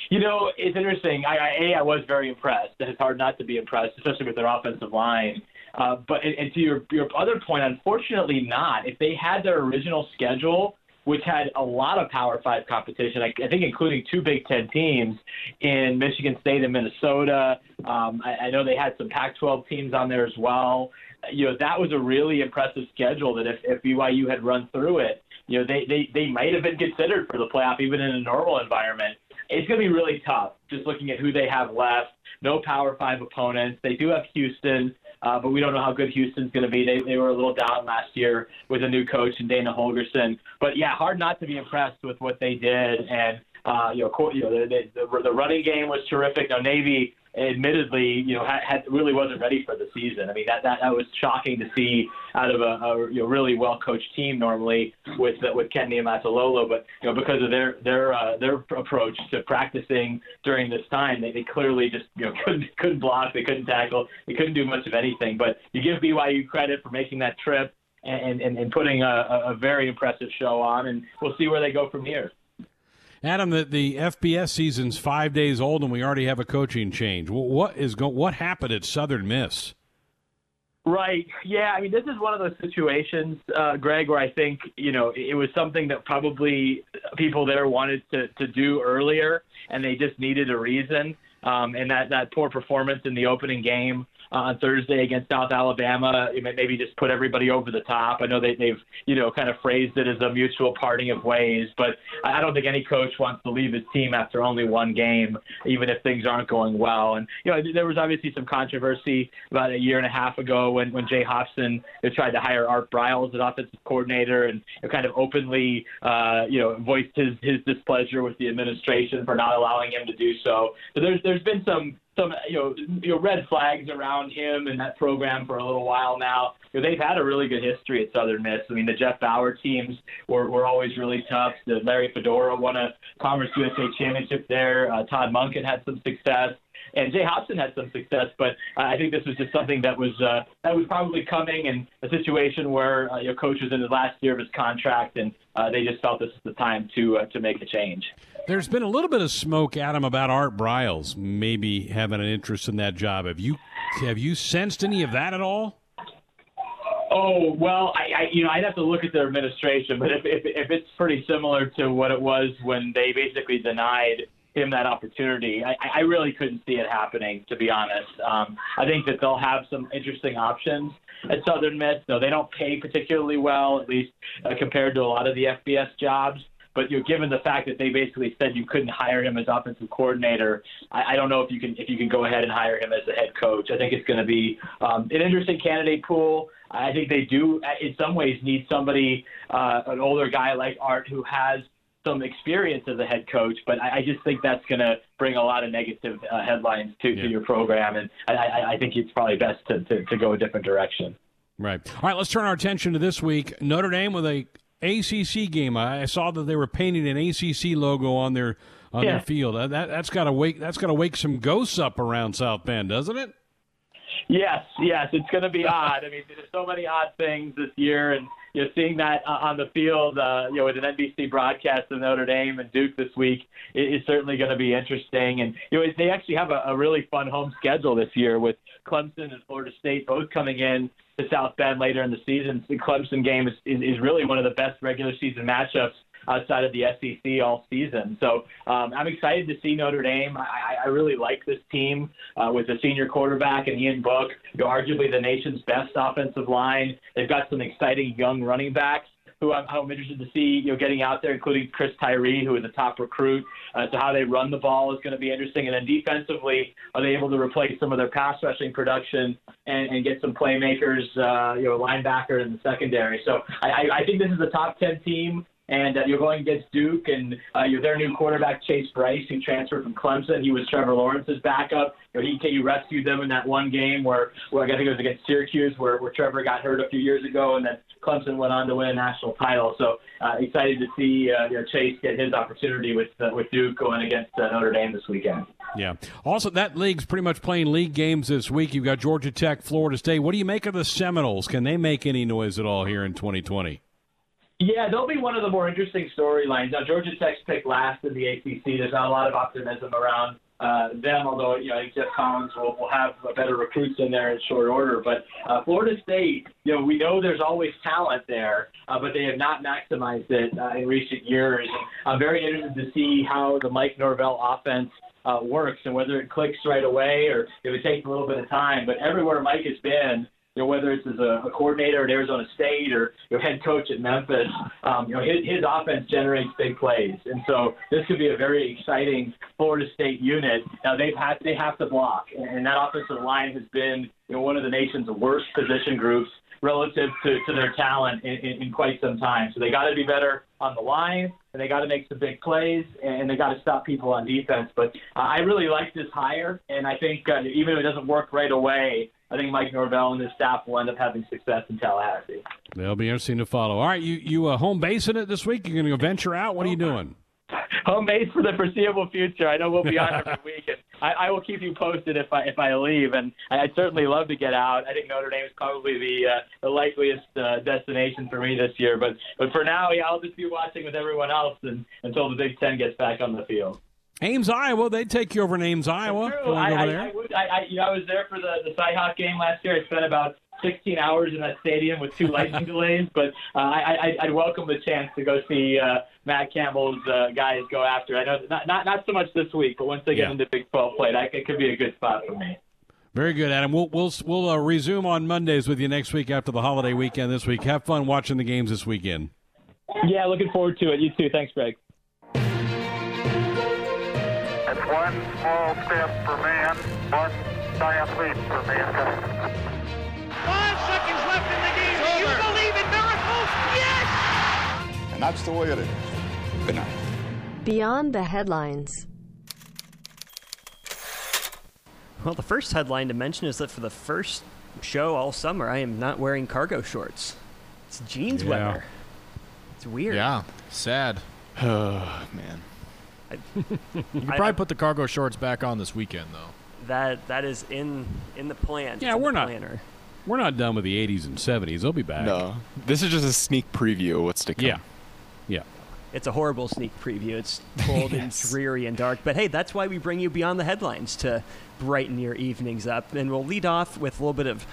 You know, it's interesting. I, I, a, I was very impressed. It's hard not to be impressed, especially with their offensive line. Uh, but and, and to your your other point, unfortunately, not. If they had their original schedule, which had a lot of Power Five competition, I, I think including two Big Ten teams in Michigan State and Minnesota. Um, I, I know they had some Pac-12 teams on there as well. You know, that was a really impressive schedule. That if, if BYU had run through it, you know, they, they they might have been considered for the playoff even in a normal environment. It's going to be really tough. Just looking at who they have left, no Power Five opponents. They do have Houston. Uh, but we don't know how good Houston's going to be. They, they were a little down last year with a new coach and Dana Holgorsen. But yeah, hard not to be impressed with what they did. And uh, you know, you know, the, the running game was terrific. Now Navy admittedly, you know, had, had really wasn't ready for the season. I mean, that that, that was shocking to see out of a, a you know really well coached team normally with uh, with and Niumatalolo, but you know because of their their uh, their approach to practicing during this time, they, they clearly just you know couldn't couldn't block, they couldn't tackle, they couldn't do much of anything. But you give BYU credit for making that trip and and, and putting a, a very impressive show on, and we'll see where they go from here. Adam, the, the FBS season's five days old, and we already have a coaching change. What is go, what happened at Southern Miss? Right. Yeah. I mean, this is one of those situations, uh, Greg, where I think you know it was something that probably people there wanted to to do earlier, and they just needed a reason. um, and that that poor performance in the opening game on Thursday against South Alabama. Maybe just put everybody over the top. I know they, they've you know kind of phrased it as a mutual parting of ways, but I don't think any coach wants to leave his team after only one game, even if things aren't going well. And you know there was obviously some controversy about a year and a half ago when when Jay Hopson tried to hire Art Briles as offensive coordinator and kind of openly uh, you know voiced his his displeasure with the administration for not allowing him to do so. So there's there's been some some you know you know red flags around him and that program for a little while now. You know, they've had a really good history at Southern Miss. I mean, the Jeff Bower teams were, were always really tough. The Larry Fedora won a Conference USA championship there. Uh, Todd Monken had some success and Jay Hopson had some success. But I think this was just something that was uh, that was probably coming, and a situation where uh, your coach was in the last year of his contract, and uh, they just felt this was the time to uh, to make a change. There's been a little bit of smoke, Adam, about Art Briles maybe having an interest in that job. Have you have you sensed any of that at all? Oh well, I, I you know I'd have to look at their administration, but if, if if it's pretty similar to what it was when they basically denied him that opportunity. I, I really couldn't see it happening, to be honest. Um, I think that they'll have some interesting options at Southern Miss. No, they don't pay particularly well, at least uh, compared to a lot of the FBS jobs. But you know, given the fact that they basically said you couldn't hire him as offensive coordinator, I, I don't know if you can if you can go ahead and hire him as a head coach. I think it's going to be um, an interesting candidate pool. I think they do, in some ways, need somebody, uh, an older guy like Art, who has some experience as a head coach, but I, I just think that's going to bring a lot of negative uh, headlines to, yeah. to your program, and I, I, think it's probably best to, to, to go a different direction. Right. All right. Let's turn our attention to this week. Notre Dame with a ACC game. I saw that they were painting an ACC logo on their on yeah. their field. That that's got to wake that's got to wake some ghosts up around South Bend, doesn't it? Yes, yes, it's going to be odd. I mean, there's so many odd things this year, and you know, seeing that uh, on the field, uh, you know, with an NBC broadcast of Notre Dame and Duke this week is, certainly going to be interesting. And you know, they actually have a, a really fun home schedule this year with Clemson and Florida State both coming in to South Bend later in the season. The Clemson game is, is, is really one of the best regular season matchups outside of the SEC all season. So um, I'm excited to see Notre Dame. I, I really like this team uh, with the senior quarterback and Ian Book, arguably the nation's best offensive line. They've got some exciting young running backs who I'm, I'm, interested to see, you know, getting out there, including Chris Tyree, who is a top recruit. Uh, so how they run the ball is going to be interesting. And then defensively, are they able to replace some of their pass rushing production and, and get some playmakers, uh, you know, linebacker in the secondary? So I, I think this is a top 10 team and uh, you're going against Duke, and uh, you're their new quarterback Chase Brice, who transferred from Clemson. He was Trevor Lawrence's backup. You know, he, he rescued them in that one game where, where I think it was against Syracuse, where, where Trevor got hurt a few years ago, and then Clemson went on to win a national title. So uh, excited to see uh, you know, Chase get his opportunity with uh, with Duke going against uh, Notre Dame this weekend. Yeah. Also, that league's pretty much playing league games this week. You've got Georgia Tech, Florida State. What do you make of the Seminoles? Can they make any noise at all here in 2020? Yeah, they'll be one of the more interesting storylines. Now, Georgia Tech's picked last in the ACC. There's not a lot of optimism around uh, them, although you know, I think Geoff Collins will, will have better recruits in there in short order. But uh, Florida State, you know, we know there's always talent there, uh, but they have not maximized it uh, in recent years. I'm very interested to see how the Mike Norvell offense uh, works and whether it clicks right away or if it takes a little bit of time. But everywhere Mike has been, you know, whether it's as a, a coordinator at Arizona State or your head coach at Memphis, um, you know, his, his offense generates big plays, and so this could be a very exciting Florida State unit. Now they've had they have to block, and that offensive line has been you know one of the nation's worst position groups relative to, to their talent in, in, in quite some time. So they got to be better on the line, and they got to make some big plays, and they got to stop people on defense. But uh, I really like this hire, and I think uh, even if it doesn't work right away, I think Mike Norvell and his staff will end up having success in Tallahassee. They'll be interesting to follow. All right, you you uh, home base in it this week? You're going to go venture out? What are you doing? Home base for the foreseeable future. I know we'll be on every week, and I, I will keep you posted if I if I leave. And I'd certainly love to get out. I think Notre Dame is probably the uh, the likeliest uh, destination for me this year. But but for now, yeah, I'll just be watching with everyone else and, until the Big Ten gets back on the field. Ames, Iowa. They take you over in Ames, Iowa. I, I, I, would, I, I, you know, I was there for the the Cyhawk game last year. I spent about 16 hours in that stadium with two lightning delays, but uh, I, I, I'd welcome the chance to go see uh, Matt Campbell's uh, guys go after. I know not, not not so much this week, but once they get Yeah. into Big 12 play, that it could be a good spot for me. Very good, Adam. We'll we'll we'll uh, resume on Mondays with you next week after the holiday weekend. This week, have fun watching the games this weekend. Yeah, looking forward to it. You too. Thanks, Greg. It's one small step for man, one giant leap for mankind. Five seconds left in the game. Do you believe in miracles? Yes! And that's the way it is. Good night. Beyond the headlines. Well, the first headline to mention is that for the first show all summer, I am not wearing cargo shorts. It's jeans Yeah. weather. It's weird. Yeah, sad. Oh, man. You could I- probably put the cargo shorts back on this weekend, though. That that is in in the plan. Yeah, we're not- Planner. We're not done with the 80s and 70s. They'll be back. No, this is just a sneak preview of what's to come. Yeah. Yeah. It's a horrible sneak preview. It's cold and dreary and dark. But hey, that's why we bring you Beyond the Headlines to brighten your evenings up. And we'll lead off with a little bit of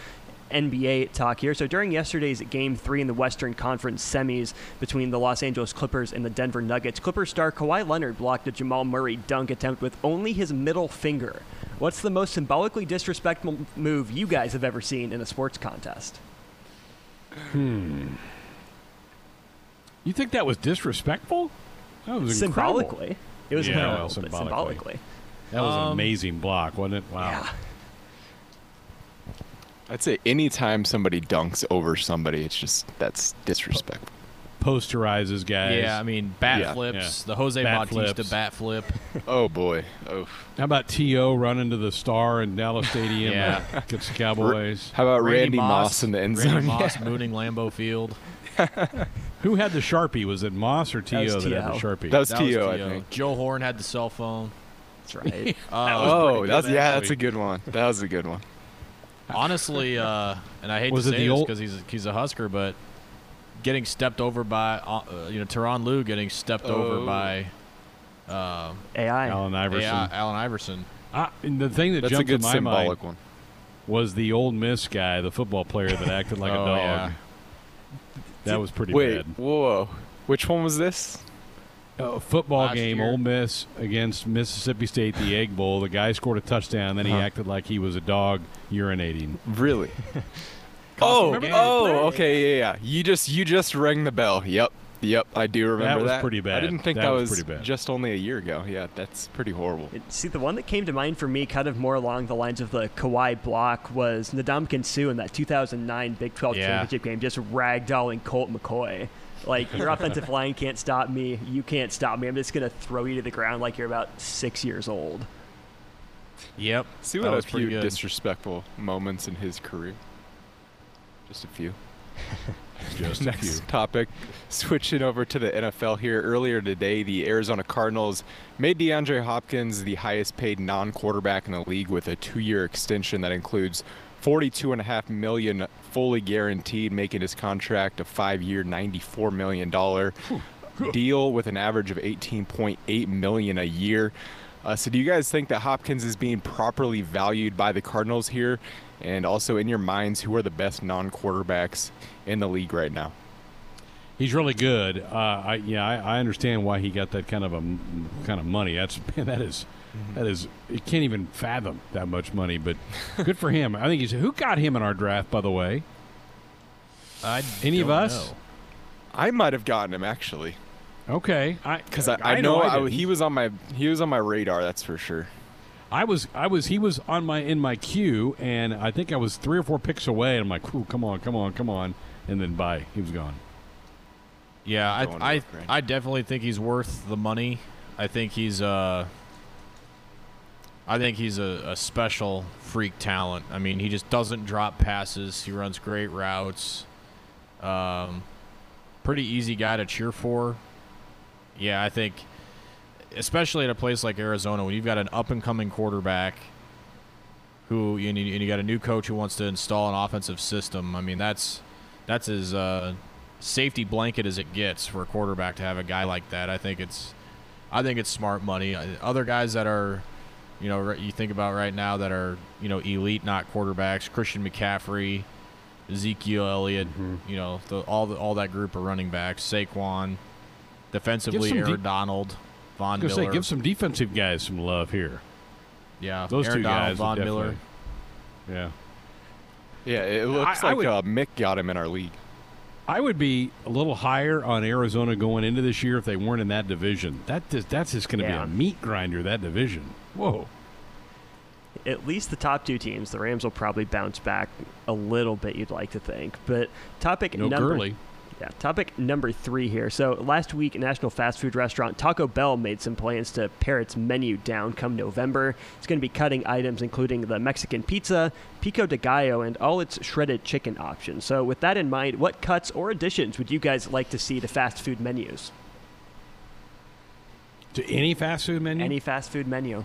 NBA talk here. So during yesterday's game three in the Western Conference semis between the Los Angeles Clippers and the Denver Nuggets, Clippers star Kawhi Leonard blocked a Jamal Murray dunk attempt with only his middle finger. What's the most symbolically disrespectful move you guys have ever seen in a sports contest? Hmm. You think that was disrespectful? That was incredible. Symbolically. It was Yeah, well, symbolically. symbolically. That was an Um, amazing block, wasn't it? Wow. Yeah. I'd say anytime somebody dunks over somebody, it's just that's disrespectful. Posterizes guys. Yeah, I mean, bat Yeah. flips. Yeah. The Jose Bat Bautista flips. bat flip. oh boy. Oh. How about T.O. running to the star in Dallas Stadium Yeah. against the Cowboys? How about Randy, Moss, Moss in the end Randy zone? Moss Yeah. mooning Lambeau Field. Who had the Sharpie? Was it Moss or T.O. was that had the Sharpie? That was That T.O. I think. Joe Horn had the cell phone. That's right. Uh, Oh, that's yeah, that's a good one. That was a good one. Honestly, uh, and I hate Was to say the this old- because he's he's a Husker, but getting stepped over by uh, you know Tyronn Lue getting stepped over Oh. by uh, AI. Allen Iverson. yeah, Allen Iverson. Ah, and the thing that That's a jumped good to my mind one. was the Ole Miss guy, the football player that acted like Oh, a dog. yeah. That was pretty Wait, bad. whoa. Which one was this? A football Last game, year. Ole Miss against Mississippi State, the Egg Bowl. The guy scored a touchdown, then he Huh. acted like he was a dog urinating. Really? oh, oh, okay, yeah, yeah. You just you just rang the bell. Yep, yep. I do remember that. was that. pretty bad. I didn't think That that, was was, pretty bad. just only a year ago. Yeah, that's pretty horrible. It- See, the one that came to mind for me, kind of more along the lines of the Kawhi block, was Ndamukong Suh in that 2009 Big 12 Yeah. championship game, just ragdolling Colt McCoy. Like, your offensive line can't stop me. You can't stop me. I'm just going to throw you to the ground like you're about six years old. Yep. See That what a was pretty few good. disrespectful moments in his career. Just a few. Just a Next few. topic, switching over to the NFL here. Earlier today, the Arizona Cardinals made DeAndre Hopkins the highest paid non-quarterback in the league with a two-year extension that includes 42.5 million fully guaranteed, making his contract a five-year, 94 million dollar deal with an average of 18.8 million a year. Uh, so, do you guys think that Hopkins is being properly valued by the Cardinals here? And also, in your minds, who are the best non-quarterbacks in the league right now? He's really good. Uh, I yeah, I, I understand why he got that kind of a kind of money. That's man, that is that is you can't even fathom that much money. But good for him. I think he's who got him in our draft, by the way. I Any of us? know. I might have gotten him actually, Okay, I because I, I, know, I, didn't. he was on my he was on my radar. That's for sure. I was I was he was on my in my queue, and I think I was three or four picks away. And I'm like, Ooh, come on, come on, come on, and then bye, he was gone. Yeah, I, I. I definitely think he's worth the money. I think he's uh, I think he's a, a special freak talent. I mean, he just doesn't drop passes. He runs great routes. Um, pretty easy guy to cheer for. Yeah, I think, especially at a place like Arizona, when you've got an up and coming quarterback who and you, and you got a new coach who wants to install an offensive system. I mean, that's that's as uh, safety blanket as it gets for a quarterback to have a guy like that. I think it's I think it's smart money. Uh, Other guys that are, you know, you think about right now that are you know elite, not quarterbacks. Christian McCaffrey Ezekiel Elliott, Mm-hmm. you know, the, all the, all that group of running backs, Saquon, defensively Aaron deep- Donald, I Von was Miller. say, give some defensive guys some love here. yeah, Those Aaron two Donald, guys. would Von Miller. definitely- Yeah. Yeah, it looks I- I like would- uh, Mick got him in our league. I would be a little higher on Arizona going into this year if they weren't in that division. That that's just going to Yeah. be a meat grinder. That division. Whoa. At least the top two teams, the Rams will probably bounce back a little bit. You'd like to think, but topic No number Gurley. Yeah, topic number three here. So last week, national fast food restaurant Taco Bell made some plans to pare its menu down come November. It's going to be cutting items including the Mexican pizza, pico de gallo, and all its shredded chicken options. So with that in mind, what cuts or additions would you guys like to see to fast food menus? To any fast food menu? Any fast food menu?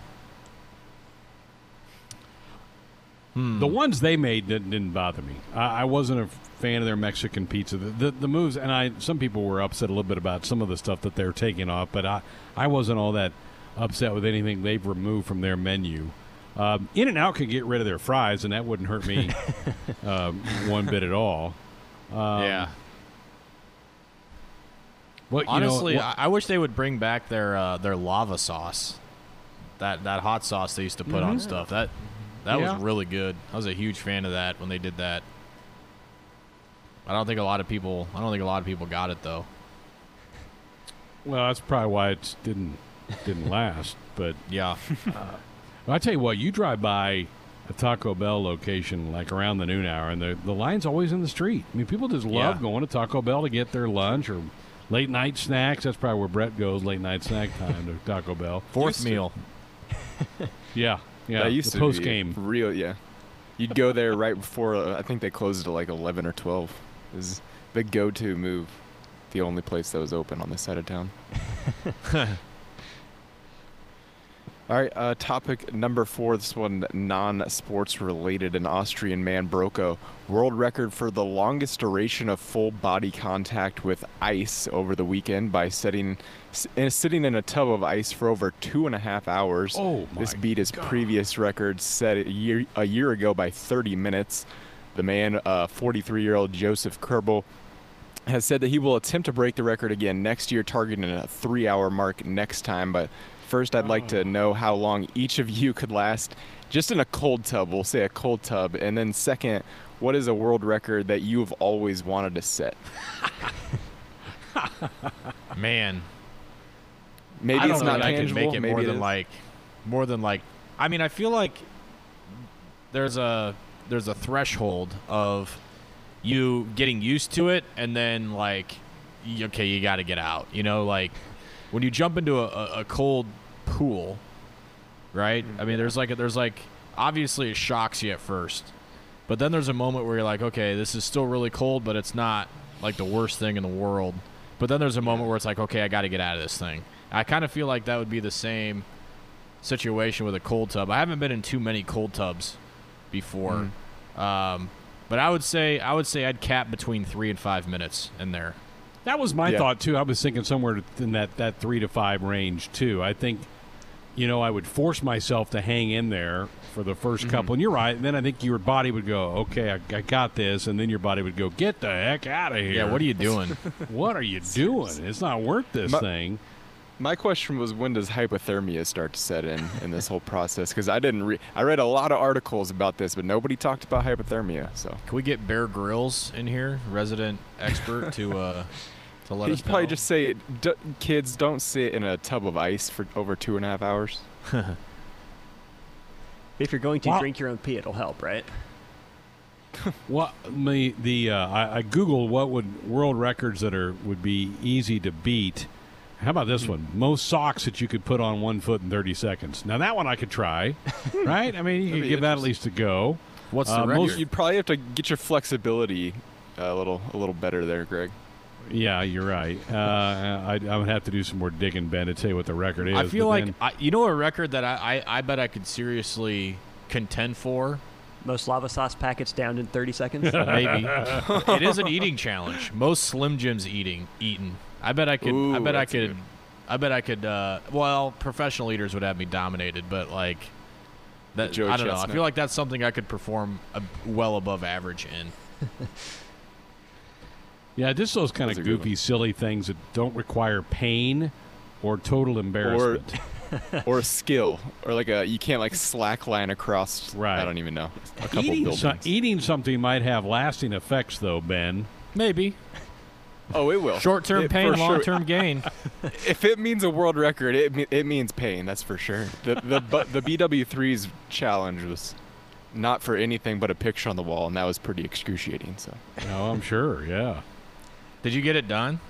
The ones they made didn't, didn't bother me. I, I wasn't a fan of their Mexican pizza. The, the the moves, and I some people were upset a little bit about some of the stuff that they're taking off, but I I wasn't all that upset with anything they've removed from their menu. Um, In and Out could get rid of their fries, and that wouldn't hurt me um, one bit at all. Um, yeah. Well, you know, Honestly, what- I, I wish they would bring back their uh, their lava sauce. That that hot sauce they used to put on Mhm. stuff. That that Yeah. was really good. I was a huge fan of that when they did that. I don't think a lot of people. I don't think a lot of people got it though. Well, that's probably why it didn't didn't last. But yeah, uh, I tell you what, you drive by a Taco Bell location like around the noon hour, and the the line's always in the street. I mean, people just love Yeah. going to Taco Bell to get their lunch or late night snacks. That's probably where Brett goes late night snack time to Taco Bell. Fourth meal. Yeah, yeah. that used the to post game. real. Yeah, you'd go there right before. Uh, I think they closed at like eleven or twelve. It was the go-to move. The only place that was open on this side of town. All right, uh, topic number four. This one non-sports related. An Austrian man broke a world record for the longest duration of full body contact with ice over the weekend by setting, s- uh, sitting in a tub of ice for over two and a half hours. Oh This beat his previous record set a year, a year ago by 30 minutes. The man, 43-year-old Josef Köberl, has said that he will attempt to break the record again next year, targeting a three-hour mark next time. But first, I'd like to know how long each of you could last just in a cold tub. We'll say a cold tub, and then second, what is a world record that you have always wanted to set? Man, Maybe I don't it's not that I could make it maybe more it than is. like, more than like. I mean, I feel like there's a there's a threshold of you getting used to it, and then like, okay, you got to get out. You know, like when you jump into a, a, a cold pool, right? Mm, I mean, there's like a, there's like obviously it shocks you at first, but then there's a moment where you're like, okay, this is still really cold, but it's not like the worst thing in the world. But then there's a moment where it's like, okay, I got to get out of this thing. I kind of feel like that would be the same situation with a cold tub. I haven't been in too many cold tubs before, um, but I would say I would say I'd cap between three and five minutes in there. That was my Yeah. thought too. I was thinking somewhere in that, that three to five range too. I think, you know, I would force myself to hang in there for the 1st Mm-hmm. couple, and you're right. And then I think your body would go, "Okay, I, I got this," and then your body would go, "Get the heck out of here!" Yeah, what are you doing? what are you doing? It's not worth this My- thing. My question was, when does hypothermia start to set in in this whole process? Because I didn't read. I read a lot of articles about this, but nobody talked about hypothermia. So Can we get Bear Grylls in here, resident expert, to uh, to let he'd us probably know? just say, D- "Kids, don't sit in a tub of ice for over two and a half hours." If you're going to Wow. drink your own pee, it'll help, right? What me the uh, I, I googled what would world records that are would be easy to beat. How about this one? Most socks that you could put on one foot in 30 seconds. Now that one I could try, right? I mean, you That'd could give that at least a go. What's Uh, the most- You'd probably have to get your flexibility a little a little better there, Greg. Yeah, you're right. Uh, I, I would have to do some more digging, Ben, to tell you what the record is. I feel like then- I, you know a record that I, I I bet I could seriously contend for. Most lava sauce packets down in 30 seconds. Maybe it is an eating challenge. Most Slim Jims eating eaten. I bet I could. I bet I could. good. I bet I could. Uh, well, professional leaders would have me dominated, but like that. Joey I don't know. I feel like that's something I could perform a, well above average in. Yeah, just those kind of goofy, silly things that don't require pain or total embarrassment. or a skill or like a you can't like slackline across. Right. I don't even know. A couple eating, buildings. so- eating something might have lasting effects, though, Ben. Maybe oh, it will. short-term pain, long-term gain. If it means a world record, it it means pain. That's for sure. The the but the BW3's challenge was not for anything but a picture on the wall, and that was pretty excruciating. So No, I'm sure. Yeah. Did you get it done?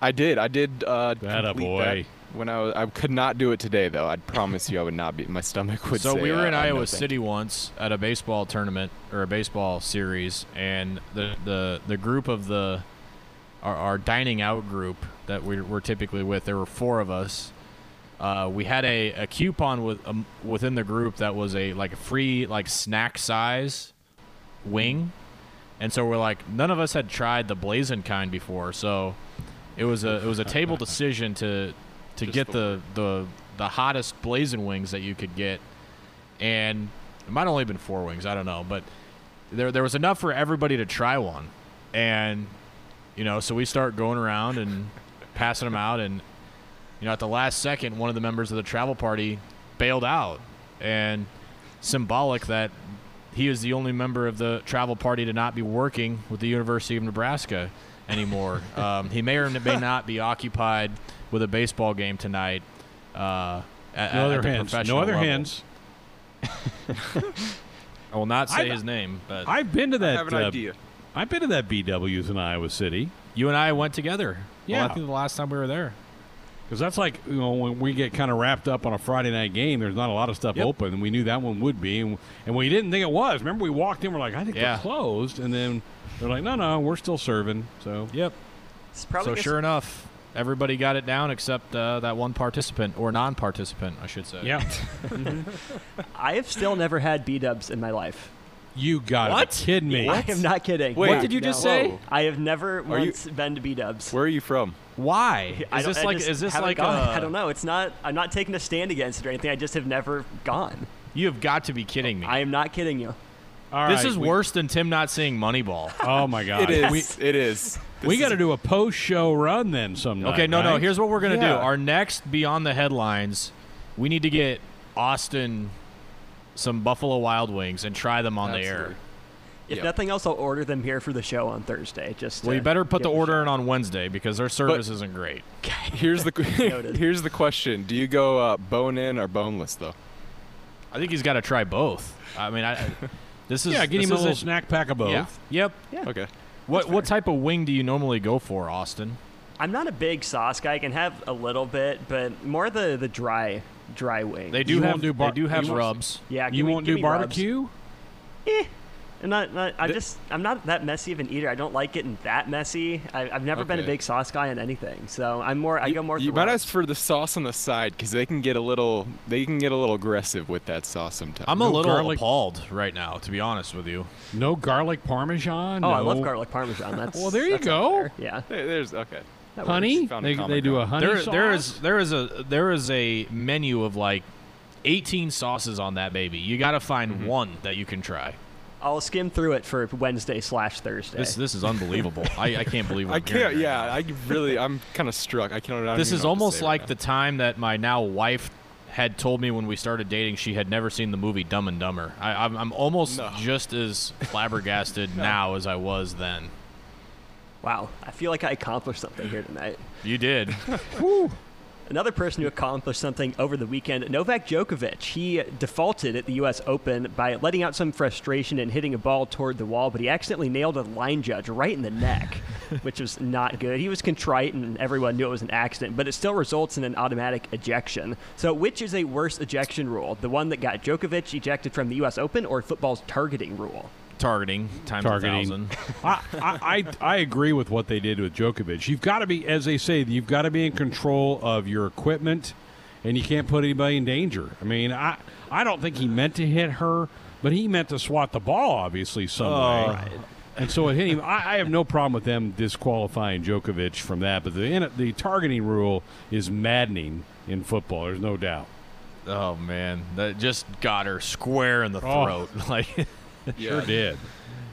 I did. I did. Uh, That a boy. that when I was, I could not do it today though. I'd promise you, I would not be. My stomach would. so say, we were in uh, Iowa thank City once at a baseball tournament or a baseball series, and the the, the group of the our, our dining out group that we we're typically with, there were four of us. Uh, we had a, a coupon with um, within the group that was a like a free like snack size wing, and so we're like none of us had tried the blazing kind before, so it was a it was a table decision to to Just get the the, the hottest blazing wings that you could get, and it might only have only been four wings, I don't know, but there there was enough for everybody to try one, and you know, so we start going around and passing them out, and you know, at the last second, one of the members of the travel party bailed out, and symbolic that he is the only member of the travel party to not be working with the University of Nebraska anymore. um, he may or may not be occupied with a baseball game tonight. Uh, at, No at other the hands. No other level. hands. I will not say I've- his name, but I've been to that. I that. have an uh, idea. I've been to that BW's in Iowa City. you and I went together. Well, Yeah. I think the last time we were there. Because that's like, you know, when we get kind of wrapped up on a Friday night game, there's not a lot of stuff Yep. open, and we knew that one would be. And, and we didn't think it was. Remember, we walked in, we're like, I think Yeah. they're closed. And then they're like, no, no, we're still serving. So, Yep. It's probably so sure enough, everybody got it down except uh, that one participant or non-participant, I should say. yeah. I have still never had B dubs in my life. You got What? to kidding me. I am not kidding. Wait, What did you just No. say? I have never Are you- been to B dubs. Where are you from? Why? Is this I like just is this like a, I don't know. It's not. I'm not taking a stand against it or anything. I just have never gone. You have got to be kidding me. I am not kidding you. All this right, is we- worse than Tim not seeing Moneyball. Oh, my God. It We, is. it is. we got to do a post show run then sometime. Okay, no, no. Here's what we're gonna do. Our next Beyond the Headlines, we need to get Austin some Buffalo Wild Wings and try them on the air. If Yep. nothing else, I'll order them here for the show on Thursday. Just Well, to you better put the give it a order shot. in on Wednesday because their service isn't great. Here's the here's the question: Do you go uh, bone in or boneless though? I think he's got to try both. I mean, I, this is Yeah, get him a little isn't- snack pack of both. Yeah. Yep. Yeah. Okay. What what type of wing do you normally go for, Austin? I'm not a big sauce guy. I can have a little bit, but more the the dry dry wing. They do You have won't do bar- they do have you won't- rubs. yeah, You give me- won't give do me rubs. barbecue? Eh. I'm not, not I The- just I'm not that messy of an eater. I don't like getting that messy. I, I've never been a big sauce guy on anything, so I'm more. I you, go more. You might ask for the sauce on the side because they can get a little they can get a little aggressive with that sauce sometimes. I'm a No little garlic- appalled right now, to be honest with you. No garlic parmesan? Oh, I no- love garlic parmesan. That's Well, there you that's go. there. Yeah, There- there's okay. That Honey? works. Found a They, they do a ground. honey There sauce? there is there is a there is a menu of like 18 sauces on that baby. You got to find Mm-hmm. one that you can try. I'll skim through it for Wednesday slash Thursday. This this is unbelievable. I, I can't believe what I can't. right Yeah, now. I really I'm kind of struck. I can't. I don't This is know what to almost like right the time that my now wife had told me when we started dating she had never seen the movie Dumb and Dumber. I, I'm, I'm almost No. just as flabbergasted now as I was then. Wow, I feel like I accomplished something here tonight. You did. Another person who accomplished something over the weekend, Novak Djokovic. He defaulted at the U.S. Open by letting out some frustration and hitting a ball toward the wall, but he accidentally nailed a line judge right in the neck, which was not good. He was contrite, and everyone knew it was an accident, but it still results in an automatic ejection. So, which is a worse ejection rule? The one that got Djokovic ejected from the U.S. Open, or football's targeting rule? Targeting times Targeting. a thousand. I, I, I I agree with what they did with Djokovic. You've got to be, as they say, you've got to be in control of your equipment, and you can't put anybody in danger. I mean, I I don't think he meant to hit her, but he meant to swat the ball, obviously, some oh, way. And so it hit him. I, I have no problem with them disqualifying Djokovic from that, but the the targeting rule is maddening in football. There's no doubt. Oh man, that just got her square in the Oh. throat. Like Sure did.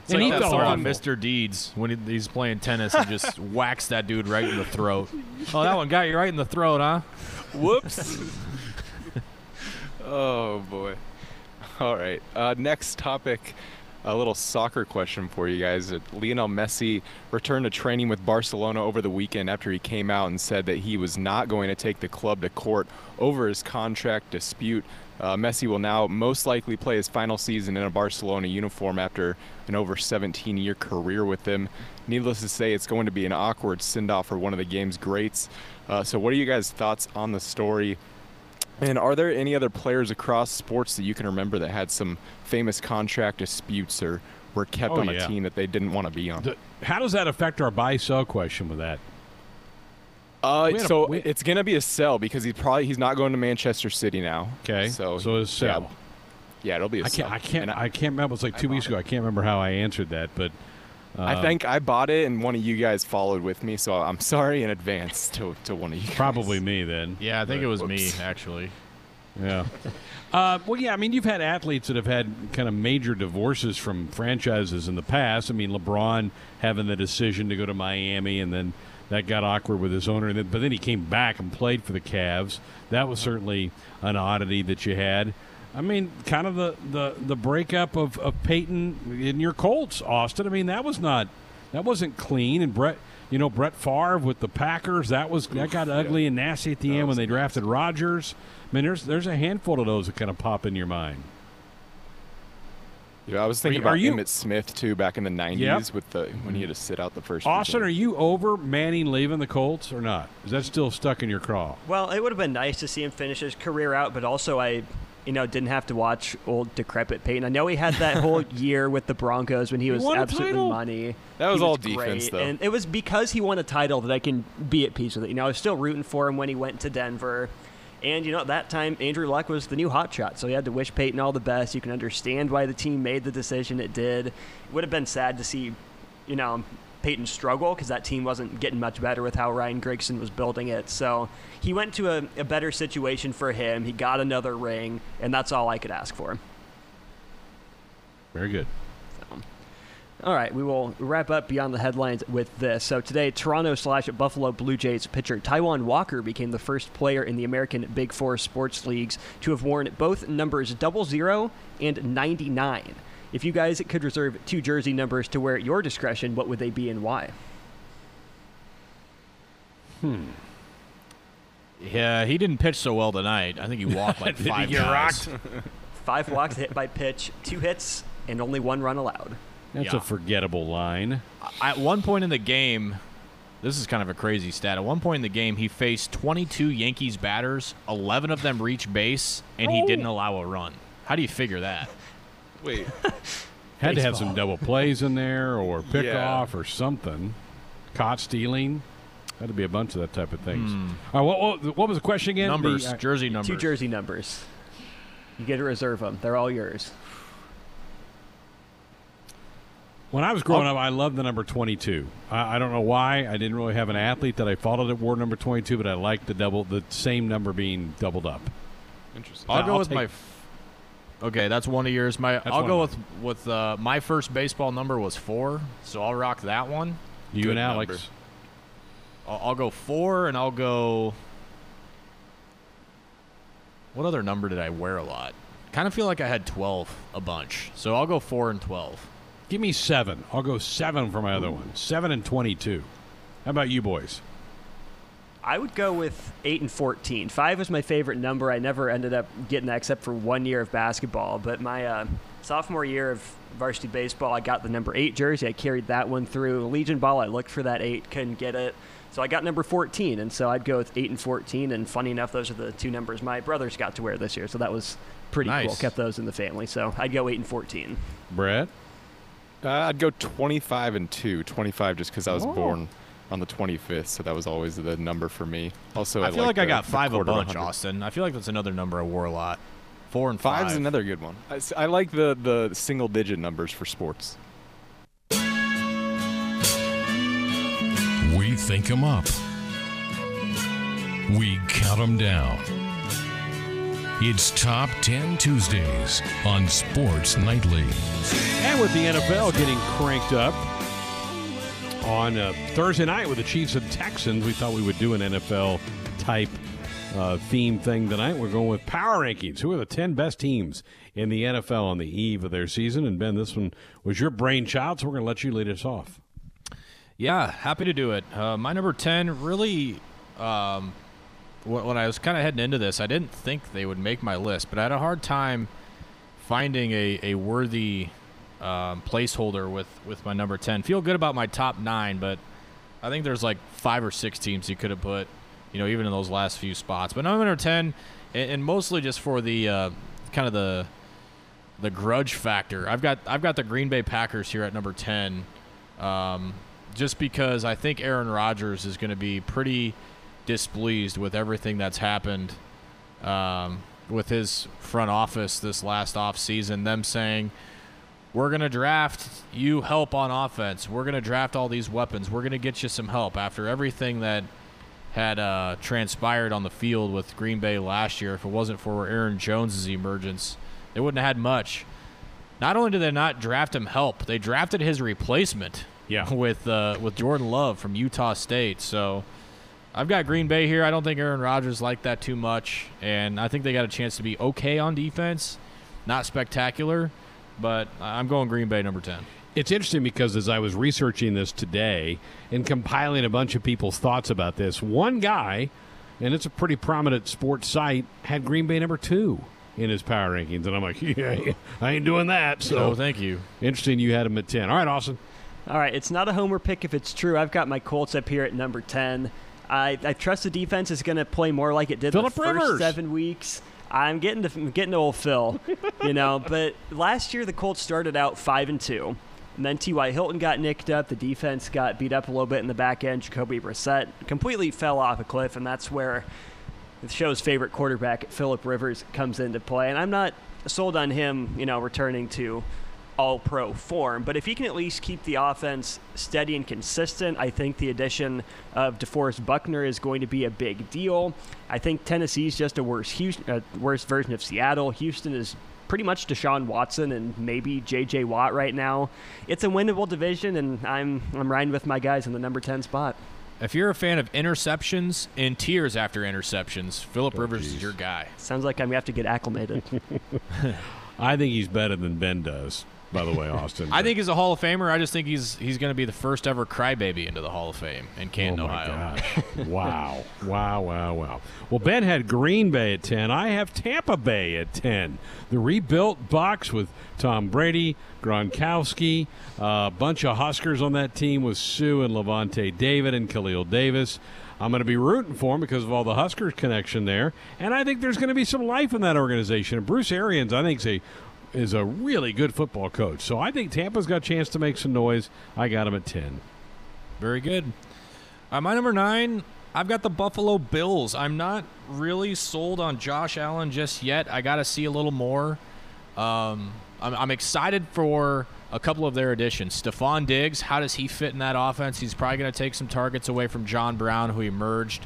It's And like he that fell song. Mr. Deeds when he, he's playing tennis and just whacks that dude right in the throat. Oh, that one got you right in the throat, huh? Whoops. oh boy. All right. Uh, next topic. A little soccer question for you guys. Uh, Lionel Messi returned to training with Barcelona over the weekend after he came out and said that he was not going to take the club to court over his contract dispute. Uh, Messi will now most likely play his final season in a Barcelona uniform after an over 17 year career with them. Needless to say, it's going to be an awkward send off for one of the game's greats. Uh, so, what are you guys' thoughts on the story? And are there any other players across sports that you can remember that had some famous contract disputes or were kept Oh, on yeah. a team that they didn't want to be on? The- how does that affect our buy sell question with that? Uh, We had a- so we- it's gonna be a sell because he probably he's not going to Manchester City now. Okay. So So it's sell. Yeah, yeah, it'll be a I sell. can't. I can't. And I can't remember. It was like two weeks ago. I can't remember how I answered that, but uh, I think I bought it and one of you guys followed with me, so I'm sorry in advance to, to one of you. Guys. probably me then. Yeah, I think But- it was me actually. Yeah. Uh, well, yeah. I mean, you've had athletes that have had kind of major divorces from franchises in the past. I mean, LeBron having the decision to go to Miami, and then that got awkward with his owner. But then he came back and played for the Cavs. That was certainly an oddity that you had. I mean, kind of the the, the breakup of, of Peyton in your Colts, Austin. I mean, that was not that wasn't clean. And Brett, you know, Brett Favre with the Packers, that was that got ugly and nasty at the end when they drafted Rodgers. I mean, there's there's a handful of those that kind of pop in your mind. Yeah, I was thinking Are you- are about you- Emmitt Smith too back in the '90s Yep. with the when he had to sit out the first. Austin, games. are you over Manning leaving the Colts or not? Is that still stuck in your craw? Well, it would have been nice to see him finish his career out, but also I, you know, didn't have to watch old decrepit Peyton. I know he had that whole year with the Broncos when he was won absolutely money. That was He all great, defense, though. and it was because he won a title that I can be at peace with it. You know, I was still rooting for him when he went to Denver. And you know, at that time Andrew Luck was the new hotshot, so you had to wish Peyton all the best. You can understand why the team made the decision it did. It would have been sad to see, you know, Peyton struggle because that team wasn't getting much better with how Ryan Grigson was building it. So he went to a, a better situation for him. He got another ring, and that's all I could ask for. Very good. All right, we will wrap up beyond the headlines with this. So today, Toronto slash Buffalo Blue Jays pitcher Taijuan Walker became the first player in the American Big Four sports leagues to have worn both numbers double zero and 99. If you guys could reserve two jersey numbers to wear at your discretion, what would they be and why? Hmm. Yeah, he didn't pitch so well tonight. I think he walked like Did he five get guys. rocked? Five walks hit by pitch, two hits, and only one run allowed. That's Yeah. a forgettable line. At one point in the game, this is kind of a crazy stat. At one point in the game, he faced 22 Yankees batters. 11 of them reached base, and he didn't allow a run. How do you figure that? Wait, Had to have some double plays in there or pick Yeah. off or something. Caught stealing. Had to be a bunch of that type of things. All right, what, what, what was the question again? Numbers, The, uh, jersey numbers. Two jersey numbers. You get to reserve them. They're all yours. When I was growing up, I loved the number 22. I, I don't know why. I didn't really have an athlete that I followed that wore number 22, but I liked the double, the same number being doubled up. interesting. I'll go I'll with take- my. F- okay, that's one of yours. My that's I'll go with with uh, my first baseball number was four, so I'll rock that one. You Good and Alex. I'll, I'll go four, and I'll go. What other number did I wear a lot? Kind of feel like I had twelve a bunch, so I'll go four and twelve. Give me seven. I'll go seven for my other one. Seven and 22. How about you boys? I would go with 8 and 14. 5 was my favorite number. I never ended up getting that except for one year of basketball. But my uh, sophomore year of varsity baseball, I got the number 8 jersey. I carried that one through. Legion Ball, I looked for that 8, couldn't get it. So I got number 14. And so I'd go with 8 and 14. And funny enough, those are the two numbers my brothers got to wear this year. So that was pretty cool. Kept those in the family. So I'd go 8 and 14. Brett? Uh, I'd go 25 and 2. 25 just because I was Oh. born on the 25th, so that was always the number for me. Also, I feel like I the- got five a quarter bunch, 100. Austin. I feel like that's another number I wore a lot. Four and five. Five's another good one. I like the the single digit numbers for sports. We think 'em up. We count 'em down. It's Top 10 Tuesdays on Sports Nightly. And with the NFL getting cranked up on uh, Thursday night with the Chiefs and Texans, we thought we would do an NFL type uh, theme thing tonight. We're going with power rankings. Who are the 10 best teams in the NFL on the eve of their season? And Ben, this one was your brainchild, so we're going to let you lead us off. Yeah, happy to do it. Uh, my number 10 really. Um, when I was kind of heading into this, I didn't think they would make my list, but I had a hard time finding a, a worthy um, placeholder with, with my number 10. Feel good about my top nine, but I think there's like five or six teams you could have put, you know, even in those last few spots. But number 10, and, and mostly just for the uh, kind of the the grudge factor. I've got I've got the Green Bay Packers here at number 10, um, just because I think Aaron Rodgers is going to be pretty displeased with everything that's happened um, with his front office this last offseason. Them saying, we're going to draft you help on offense. We're going to draft all these weapons. We're going to get you some help after everything that had uh, transpired on the field with Green Bay last year. If it wasn't for Aaron Jones' emergence, they wouldn't have had much. Not only did they not draft him help, they drafted his replacement. Yeah. with uh, with Jordan Love from Utah State. So I've got Green Bay here. I don't think Aaron Rodgers liked that too much, and I think they got a chance to be okay on defense, not spectacular, but I'm going Green Bay number ten. It's interesting because as I was researching this today and compiling a bunch of people's thoughts about this, one guy, and it's a pretty prominent sports site, had Green Bay number two in his power rankings, and I'm like, yeah, I ain't doing that. So, no, thank you. Interesting, you had him at ten. All right, Austin. All right, it's not a homer pick if it's true. I've got my Colts up here at number ten. I, I trust the defense is going to play more like it did Phillip the first seven weeks. I'm getting to I'm getting to old Phil, you know. But last year the Colts started out five and two, and then T.Y. Hilton got nicked up. The defense got beat up a little bit in the back end. Jacoby Brissett completely fell off a cliff, and that's where the show's favorite quarterback, Philip Rivers, comes into play. And I'm not sold on him, you know, returning to all pro form. But if he can at least keep the offense steady and consistent, I think the addition of DeForest Buckner is going to be a big deal. I think Tennessee's just a worse Houston, uh, worse version of Seattle. Houston is pretty much Deshaun Watson and maybe J.J. Watt right now. It's a winnable division, and I'm I'm riding with my guys in the number ten spot. If you're a fan of interceptions and tears after interceptions, Philip Oh, Rivers is your guy. Sounds like I'm gonna have to get acclimated. I think he's better than Ben does. By the way, Austin. I think he's a Hall of Famer. I just think he's he's going to be the first ever crybaby into the Hall of Fame in Canton, oh my Ohio. gosh! wow, wow, wow, wow. Well, Ben had Green Bay at ten. I have Tampa Bay at ten. The rebuilt box with Tom Brady, Gronkowski, a bunch of Huskers on that team with Suh and Lavonte David and Khalil Davis. I'm going to be rooting for him because of all the Huskers connection there, and I think there's going to be some life in that organization. And Bruce Arians, I think, is a is a really good football coach. So I think Tampa's got a chance to make some noise. I got him at ten. Very good. Uh, my number nine, I've got the Buffalo Bills. I'm not really sold on Josh Allen just yet. I got to see a little more. Um, I'm, I'm excited for a couple of their additions. Stefon Diggs, how does he fit in that offense? He's probably going to take some targets away from John Brown, who emerged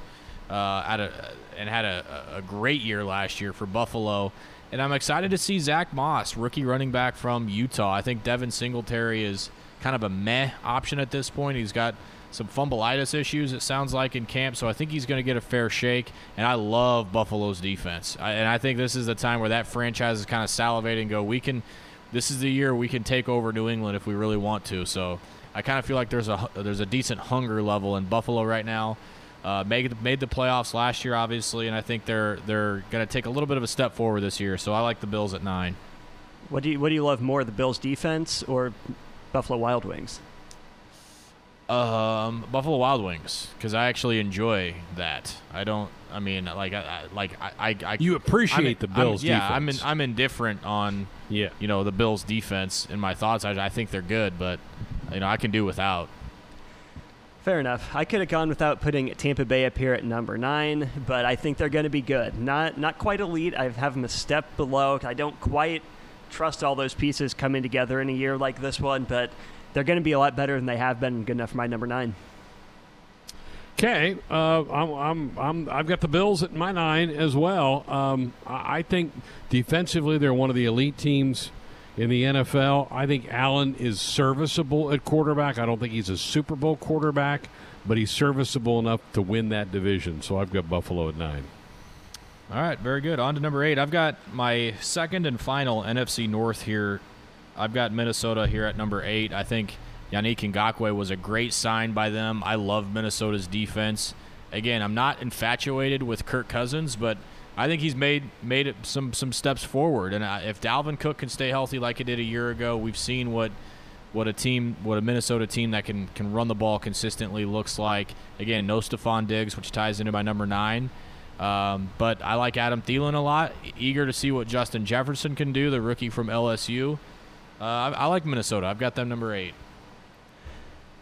uh, at a, and had a, a great year last year for Buffalo. And I'm excited to see Zach Moss, rookie running back from Utah. I think Devin Singletary is kind of a meh option at this point. He's got some fumbleitis issues, it sounds like, in camp, so I think he's going to get a fair shake. And I love Buffalo's defense. I, and I think this is the time where that franchise is kind of salivating and go, we can, this is the year we can take over New England if we really want to. So I kind of feel like there's a, there's a decent hunger level in Buffalo right now. Uh, made made the playoffs last year, obviously, and I think they're they're going to take a little bit of a step forward this year. So I like the Bills at nine. What do you What do you love more, the Bills' defense or Buffalo Wild Wings? Um, Buffalo Wild Wings, because I actually enjoy that. I don't. I mean, like, I, I like I, I, I You appreciate I'm- the Bills' I'm, yeah, I'm in. I'm indifferent on Yeah. you know the Bills' defense. In my thoughts, I, I think they're good, but you know I can do without. Fair enough. I could have gone without putting Tampa Bay up here at number nine, but I think they're going to be good. Not not quite elite. I have them a step below. I don't quite trust all those pieces coming together in a year like this one, but they're going to be a lot better than they have been. Good enough for my number nine. Okay, uh, I'm, I'm, I'm, I've got the Bills at my nine as well. Um, I I think defensively they're one of the elite teams in the NFL. I think Allen is serviceable at quarterback. I don't think he's a Super Bowl quarterback, but he's serviceable enough to win that division. So I've got Buffalo at nine. All right, very good. On to number eight. I've got my second and final NFC North here. I've got Minnesota here at number eight. I think Yannick Ngakoue was a great sign by them. I love Minnesota's defense. Again, I'm not infatuated with Kirk Cousins, but I think he's made made some some steps forward. And if Dalvin Cook can stay healthy like he did a year ago, we've seen what what a team, what a Minnesota team that can can run the ball consistently looks like. Again, no Stefon Diggs, which ties into my number nine. Um, but I like Adam Thielen a lot. Eager to see what Justin Jefferson can do, the rookie from LSU. Uh, I, I like Minnesota. I've got them number eight.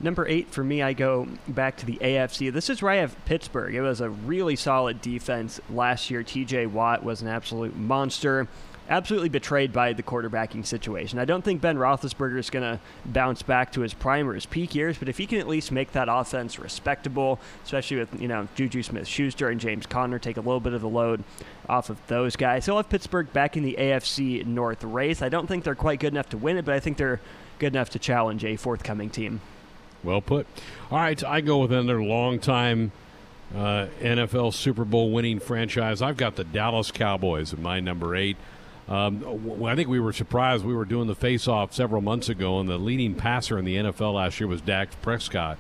Number eight for me, I go back to the AFC. This is where I have Pittsburgh. It was a really solid defense last year. TJ Watt was an absolute monster absolutely betrayed by the quarterbacking situation. I don't think Ben Roethlisberger is going to bounce back to his prime or his peak years, but if he can at least make that offense respectable, especially with you know Juju Smith-Schuster and James Conner, take a little bit of the load off of those guys. He'll have Pittsburgh back in the AFC North race. I don't think they're quite good enough to win it, but I think they're good enough to challenge a forthcoming team. Well put. All right, I go with another long time uh, NFL Super Bowl winning franchise. I've got the Dallas Cowboys at my number eight. Um, I think we were surprised. We were doing the face-off several months ago, and the leading passer in the NFL last year was Dak Prescott.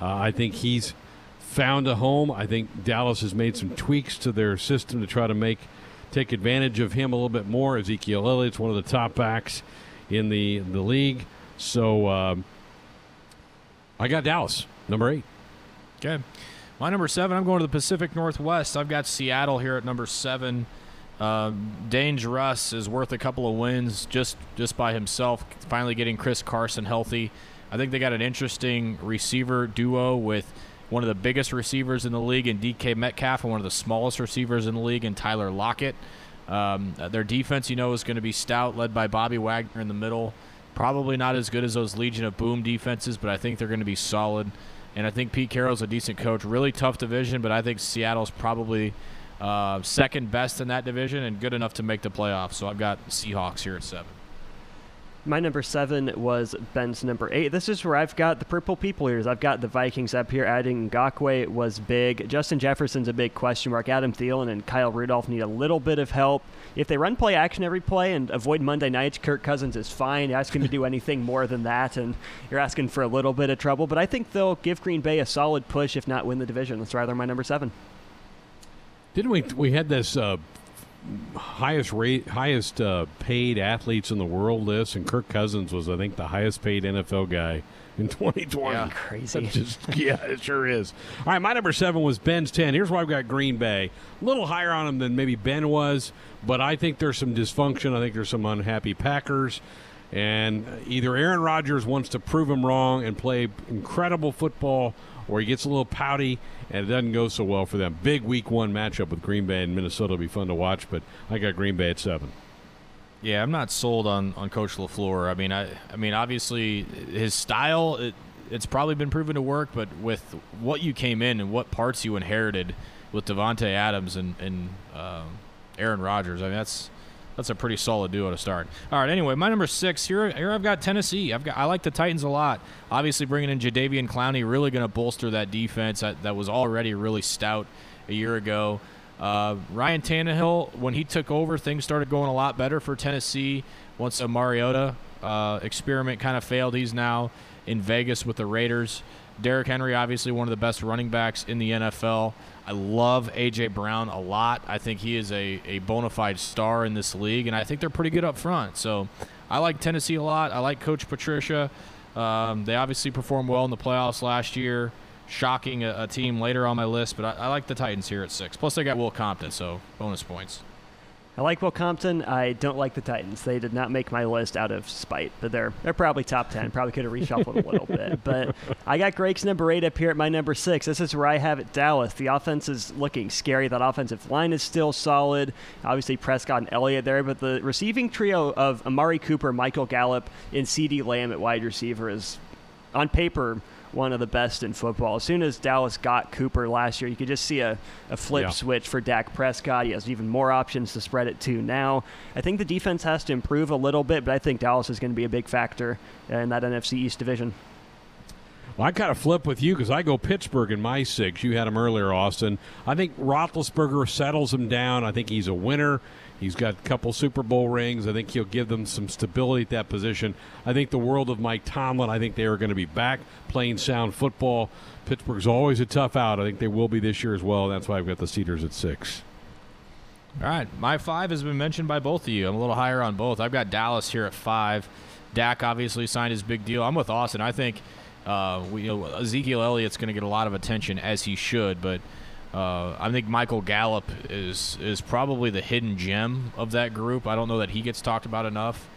Uh, I think he's found a home. I think Dallas has made some tweaks to their system to try to make take advantage of him a little bit more. Ezekiel Elliott's one of the top backs in the the league, so um, I got Dallas number eight. Okay, my number seven. I'm going to the Pacific Northwest. I've got Seattle here at number seven. Uh, Dange Russ is worth a couple of wins just just by himself. Finally getting Chris Carson healthy. I think they got an interesting receiver duo with one of the biggest receivers in the league in DK Metcalf and one of the smallest receivers in the league in Tyler Lockett. Um, their defense, you know, is going to be stout, led by Bobby Wagner in the middle. Probably not as good as those Legion of Boom defenses, but I think they're going to be solid. And I think Pete Carroll's a decent coach. Really tough division, but I think Seattle's probably uh, second best in that division and good enough to make the playoffs. So I've got Seahawks here at seven. My number seven was Ben's number eight. This is where I've got the purple people ears. I've got the Vikings up here. Adding Ngakoue was big. Justin Jefferson's a big question mark. Adam Thielen and Kyle Rudolph need a little bit of help. If they run play action every play and avoid Monday nights, Kirk Cousins is fine. Ask him to do anything more than that, and you're asking for a little bit of trouble. But I think they'll give Green Bay a solid push, if not win the division. That's rather my number seven. Didn't we? We had this uh, highest rate, highest uh, paid athletes in the world list, and Kirk Cousins was, I think, the highest paid NFL guy in 2020. Yeah, crazy. Just, yeah, it sure is. All right, my number seven was Ben's 10. Here's why I've got Green Bay. A little higher on them than maybe Ben was, but I think there's some dysfunction. I think there's some unhappy Packers. And either Aaron Rodgers wants to prove him wrong and play incredible football, or he gets a little pouty and it doesn't go so well for them. Big week one matchup with Green Bay and Minnesota will be fun to watch, but I got Green Bay at seven. Yeah, I'm not sold on, on Coach LaFleur. I mean, I I mean, obviously his style it, it's probably been proven to work, but with what you came in and what parts you inherited with Davante Adams and and uh, Aaron Rodgers, I mean that's that's a pretty solid duo to start. All right. Anyway, my number six here. Here I've got Tennessee. I've got I like the Titans a lot. Obviously, bringing in Jadeveon Clowney really going to bolster that defense that, that was already really stout a year ago. Uh, Ryan Tannehill, when he took over, things started going a lot better for Tennessee. Once a Mariota uh, experiment kind of failed, he's now in Vegas with the Raiders. Derrick Henry, obviously one of the best running backs in the NFL. I love A.J. Brown a lot. I think he is a, a bona fide star in this league, and I think they're pretty good up front. So I like Tennessee a lot. I like Coach Patricia. Um, they obviously performed well in the playoffs last year, shocking a, a team later on my list, but I, I, like the Titans here at six. Plus, they got Will Compton, so bonus points. I like Will Compton. I don't like the Titans. They did not make my list out of spite, but they're they're probably top ten. Probably could have reshuffled a little bit. But I got Greg's number eight up here at my number six. This is where I have it. Dallas. The offense is looking scary. That offensive line is still solid. Obviously Prescott and Elliott there, but the receiving trio of Amari Cooper, Michael Gallup, and CeeDee Lamb at wide receiver is on paper one of the best in football. As soon as Dallas got Cooper last year, you could just see a, a flip Yeah. switch for Dak Prescott. He has even more options to spread it to now. I think the defense has to improve a little bit, but I think Dallas is going to be a big factor in that NFC East division. Well, I kind of flip with you because I go Pittsburgh in my six. You had him earlier, Austin. I think Roethlisberger settles him down. I think he's a winner. He's got a couple Super Bowl rings. I think he'll give them some stability at that position. I think the world of Mike Tomlin, I think they are going to be back playing sound football. Pittsburgh's always a tough out. I think they will be this year as well. That's why I've got the Steelers at six. All right, my five has been mentioned by both of you. I'm a little higher on both. I've got Dallas here at five. Dak obviously signed his big deal. I'm with Austin. I think uh, we, you know, Ezekiel Elliott's going to get a lot of attention as he should, but uh, I think Michael Gallup is is probably the hidden gem of that group. I don't know that he gets talked about enough.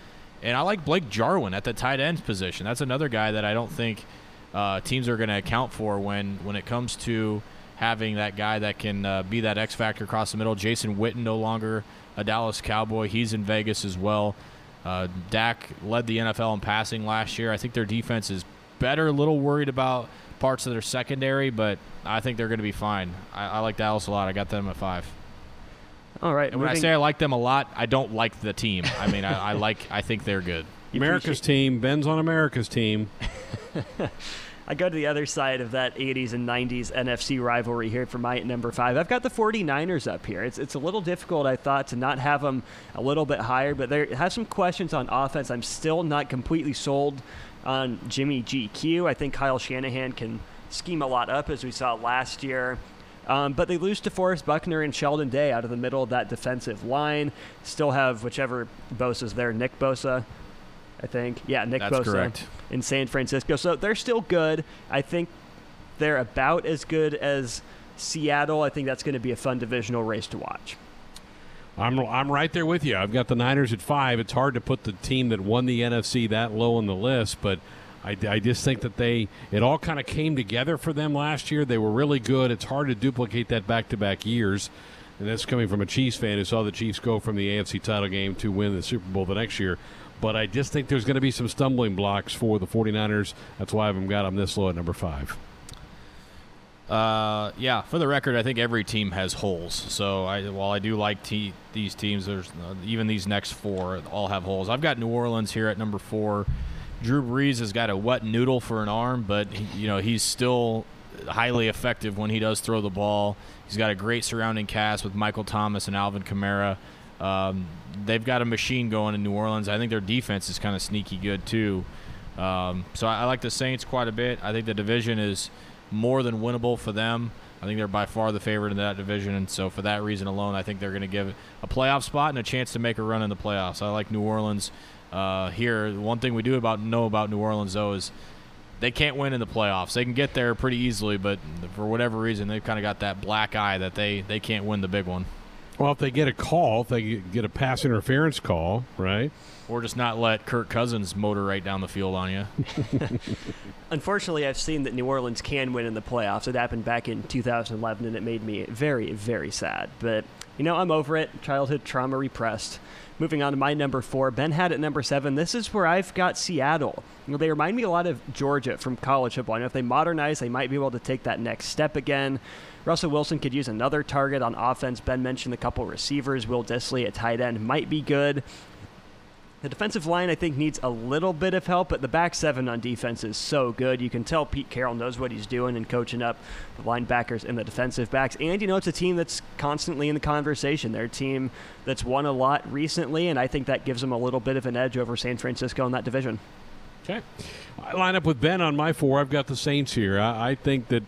And I like Blake Jarwin at the tight end position. That's another guy that I don't think uh, teams are going to account for when when it comes to having that guy that can uh, be that X factor across the middle. Jason Witten no longer a Dallas Cowboy. He's in Vegas as well. Uh, Dak led the NFL in passing last year. I think their defense is better. A little worried about parts of their secondary, but I think they're going to be fine. I, I like Dallas a lot. I got them at five. All right. And when I say I like them a lot, I don't like the team. I mean, I, I like. I think they're good. America's team. Ben's on America's team. I go to the other side of that 80s and 90s NFC rivalry here for my number five. I've got the 49ers up here. It's, it's a little difficult, I thought, to not have them a little bit higher, but they have some questions on offense. I'm still not completely sold on Jimmy GQ. I think Kyle Shanahan can scheme a lot up, as we saw last year. Um, but they lose DeForest Buckner and Sheldon Day out of the middle of that defensive line. Still have whichever Bosa's there, Nick Bosa, I think. Yeah, Nick That's Bosa correct. in San Francisco. So they're still good. I think they're about as good as Seattle. I think that's going to be a fun divisional race to watch. I'm I'm right there with you. I've got the Niners at five. It's hard to put the team that won the NFC that low on the list, but I, I just think that they it all kind of came together for them last year. They were really good. It's hard to duplicate that back to back years, and that's coming from a Chiefs fan who saw the Chiefs go from the AFC title game to win the Super Bowl the next year. But I just think there's going to be some stumbling blocks for the 49ers. That's why I've got them this low at number five. Uh, yeah. For the record, I think every team has holes. So I, while I do like te- these teams, there's uh, even these next four all have holes. I've got New Orleans here at number four. Drew Brees has got a wet noodle for an arm, but he, you know he's still highly effective when he does throw the ball. He's got a great surrounding cast with Michael Thomas and Alvin Kamara. Um, they've got a machine going in New Orleans. I think their defense is kind of sneaky good too. Um, so I, I like the Saints quite a bit. I think the division is more than winnable for them. I think they're by far the favorite in that division, and so for that reason alone, I think they're going to give a playoff spot and a chance to make a run in the playoffs. I like New Orleans uh, here. One thing we do about know about New Orleans though is they can't win in the playoffs. They can get there pretty easily, but for whatever reason, they've kind of got that black eye that they they can't win the big one, Well, if they get a call, if they get a pass interference call, right? or just not let Kirk Cousins motor right down the field on you. Unfortunately, I've seen that New Orleans can win in the playoffs. It happened back in 2011, and it made me very, very sad. But, you know, I'm over it. Childhood trauma repressed. Moving on to my number four, Ben had at number seven. This is where I've got Seattle. You know, they remind me a lot of Georgia from college football. And if they modernize, they might be able to take that next step again. Russell Wilson could use another target on offense. Ben mentioned a couple receivers. Will Dissly at tight end might be good. The defensive line, I think, needs a little bit of help, but the back seven on defense is so good. You can tell Pete Carroll knows what he's doing and coaching up the linebackers and the defensive backs. And, you know, it's a team that's constantly in the conversation. They're a team that's won a lot recently, and I think that gives them a little bit of an edge over San Francisco in that division. Okay. I line up with Ben on my four. I've got the Saints here. I, I think that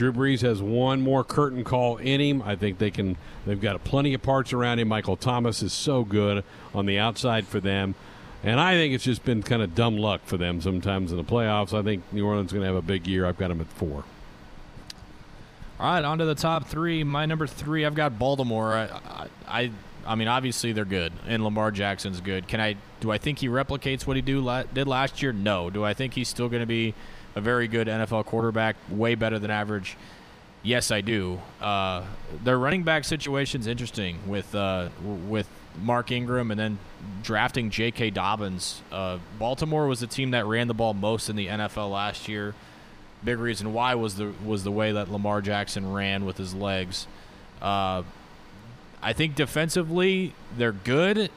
Drew Brees has one more curtain call in him. I think they can. They've got plenty of parts around him. Michael Thomas is so good on the outside for them, and I think it's just been kind of dumb luck for them sometimes in the playoffs. I think New Orleans is going to have a big year. I've got them at four. All right, on to the top three. My number three, I've got Baltimore. I, I, I, mean, obviously they're good, and Lamar Jackson's good. Can I? Do I think he replicates what he do did last year? No. Do I think he's still going to be a very good NFL quarterback, way better than average? Yes, I do. Uh, their running back situation's interesting with uh, with Mark Ingram and then drafting J.K. Dobbins. Uh, Baltimore was the team that ran the ball most in the NFL last year. Big reason why was the was the way that Lamar Jackson ran with his legs. Uh, I think defensively they're good.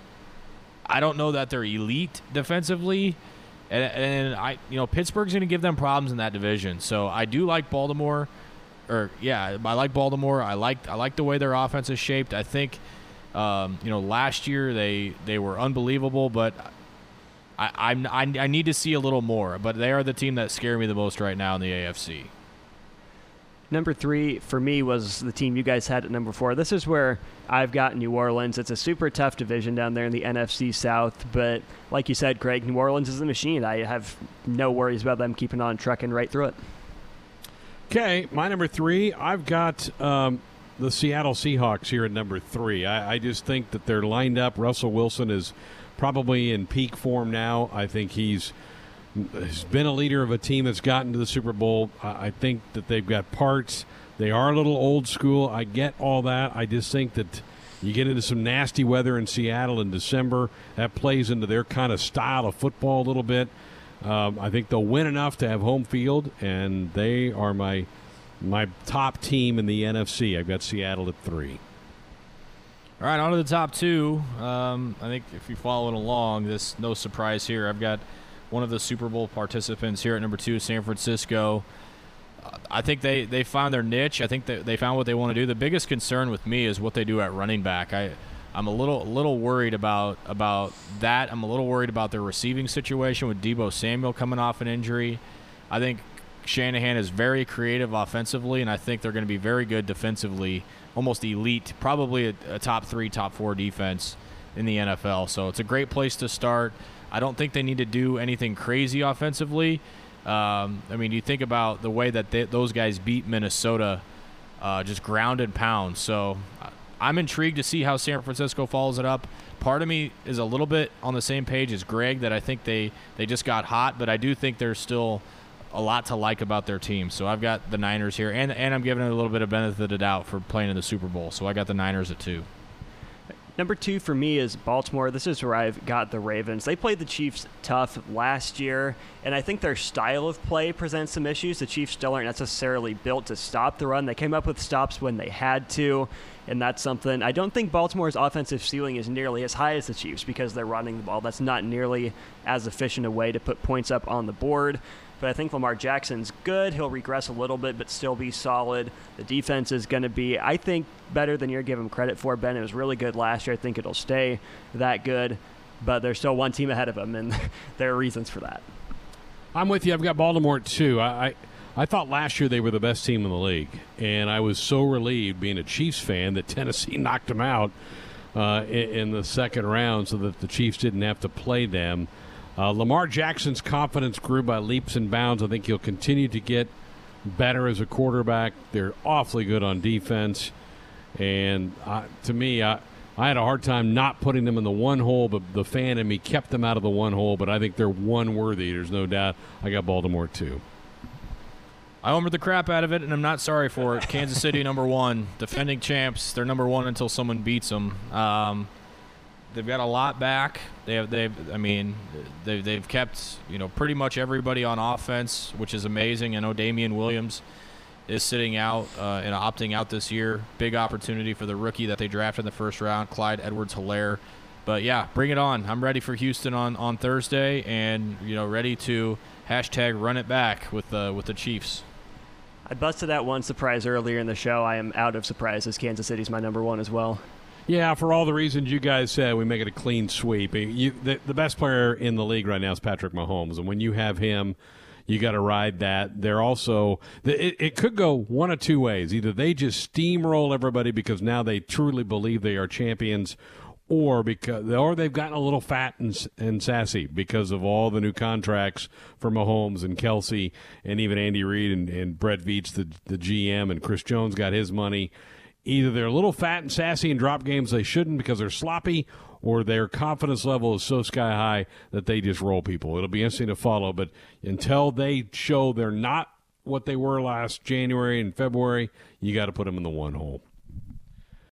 I don't know that they're elite defensively, and, and I you know Pittsburgh's going to give them problems in that division. So I do like Baltimore, or yeah, I like Baltimore. I like I like the way their offense is shaped. I think um, you know last year they they were unbelievable, but I, I'm I, I need to see a little more. But they are the team that scare me the most right now in the AFC. Number three for me was the team you guys had at number four. This is where I've got New Orleans. It's a super tough division down there in the NFC South, but like you said, Craig, New Orleans is a machine. I have no worries about them keeping on trucking right through it. Okay, my number three, I've got um, the Seattle Seahawks here at number three. I, I just think that they're lined up. Russell Wilson is probably in peak form now. I think he's has been a leader of a team that's gotten to the Super Bowl. I think that they've got parts. They are a little old school. I get all that. I just think that you get into some nasty weather in Seattle in December. That plays into their kind of style of football a little bit. Um, I think they'll win enough to have home field, and they are my my top team in the NFC. I've got Seattle at three. All right, on to the top two. Um, I think if you're following along, this no surprise here. I've got one of the Super Bowl participants here at number two, San Francisco. I think they, they found their niche. I think that they found what they want to do. The biggest concern with me is what they do at running back. I I'm a little little worried about about that. I'm a little worried about their receiving situation with Deebo Samuel coming off an injury. I think Shanahan is very creative offensively, and I think they're going to be very good defensively, almost elite, probably a, a top three, top four defense in the NFL. So it's a great place to start. I don't think they need to do anything crazy offensively. Um, I mean, you think about the way that they, those guys beat Minnesota, uh, just ground and pound. So I'm intrigued to see how San Francisco follows it up. Part of me is a little bit on the same page as Greg that I think they, they just got hot, but I do think there's still a lot to like about their team. So I've got the Niners here, and, and I'm giving it a little bit of benefit of the doubt for playing in the Super Bowl. So I got the Niners at two. Number two for me is Baltimore. This is where I've got the Ravens. They played the Chiefs tough last year, and I think their style of play presents some issues. The Chiefs still aren't necessarily built to stop the run. They came up with stops when they had to, and that's something. I don't think Baltimore's offensive ceiling is nearly as high as the Chiefs because they're running the ball. That's not nearly as efficient a way to put points up on the board. But I think Lamar Jackson's good. He'll regress a little bit, but still be solid. The defense is going to be, I think, better than you're giving credit for. Ben, it was really good last year. I think it'll stay that good. But there's still one team ahead of them, and there are reasons for that. I'm with you. I've got Baltimore too. I, I I thought last year they were the best team in the league, and I was so relieved being a Chiefs fan that Tennessee knocked them out uh, in, in, the second round, so that the Chiefs didn't have to play them. Uh, Lamar Jackson's confidence grew by leaps and bounds. I think he'll continue to get better as a quarterback. They're awfully good on defense, and uh, to me, I. I had a hard time not putting them in the one hole, but the fan in me kept them out of the one hole. But I think they're one worthy. There's no doubt. I got Baltimore too. I homered the crap out of it, and I'm not sorry for it. Kansas City, number one, defending champs. They're number one until someone beats them. Um, they've got a lot back. They have they've I mean they they've kept you know pretty much everybody on offense, which is amazing. I know Damien Williams is sitting out uh, and opting out this year. Big opportunity for the rookie that they drafted in the first round, Clyde Edwards-Helaire. But yeah, bring it on. I'm ready for Houston on, on Thursday, and you know ready to hashtag run it back with the with the Chiefs. I busted that one surprise earlier in the show. I am out of surprises. Kansas City's my number one as well. Yeah, for all the reasons you guys said, we make it a clean sweep. You, the, the best player in the league right now is Patrick Mahomes, and when you have him, you got to ride that. They're also it, it could go one of two ways. Either they just steamroll everybody because now they truly believe they are champions, or because or they've gotten a little fat and, and sassy because of all the new contracts for Mahomes and Kelce and even Andy Reid and, and Brett Veach, the the GM, and Chris Jones got his money either they're a little fat and sassy and drop games they shouldn't because they're sloppy, or their confidence level is so sky high that they just roll people. It'll be interesting to follow, but until they show they're not what they were last January and February, you got to put them in the one hole.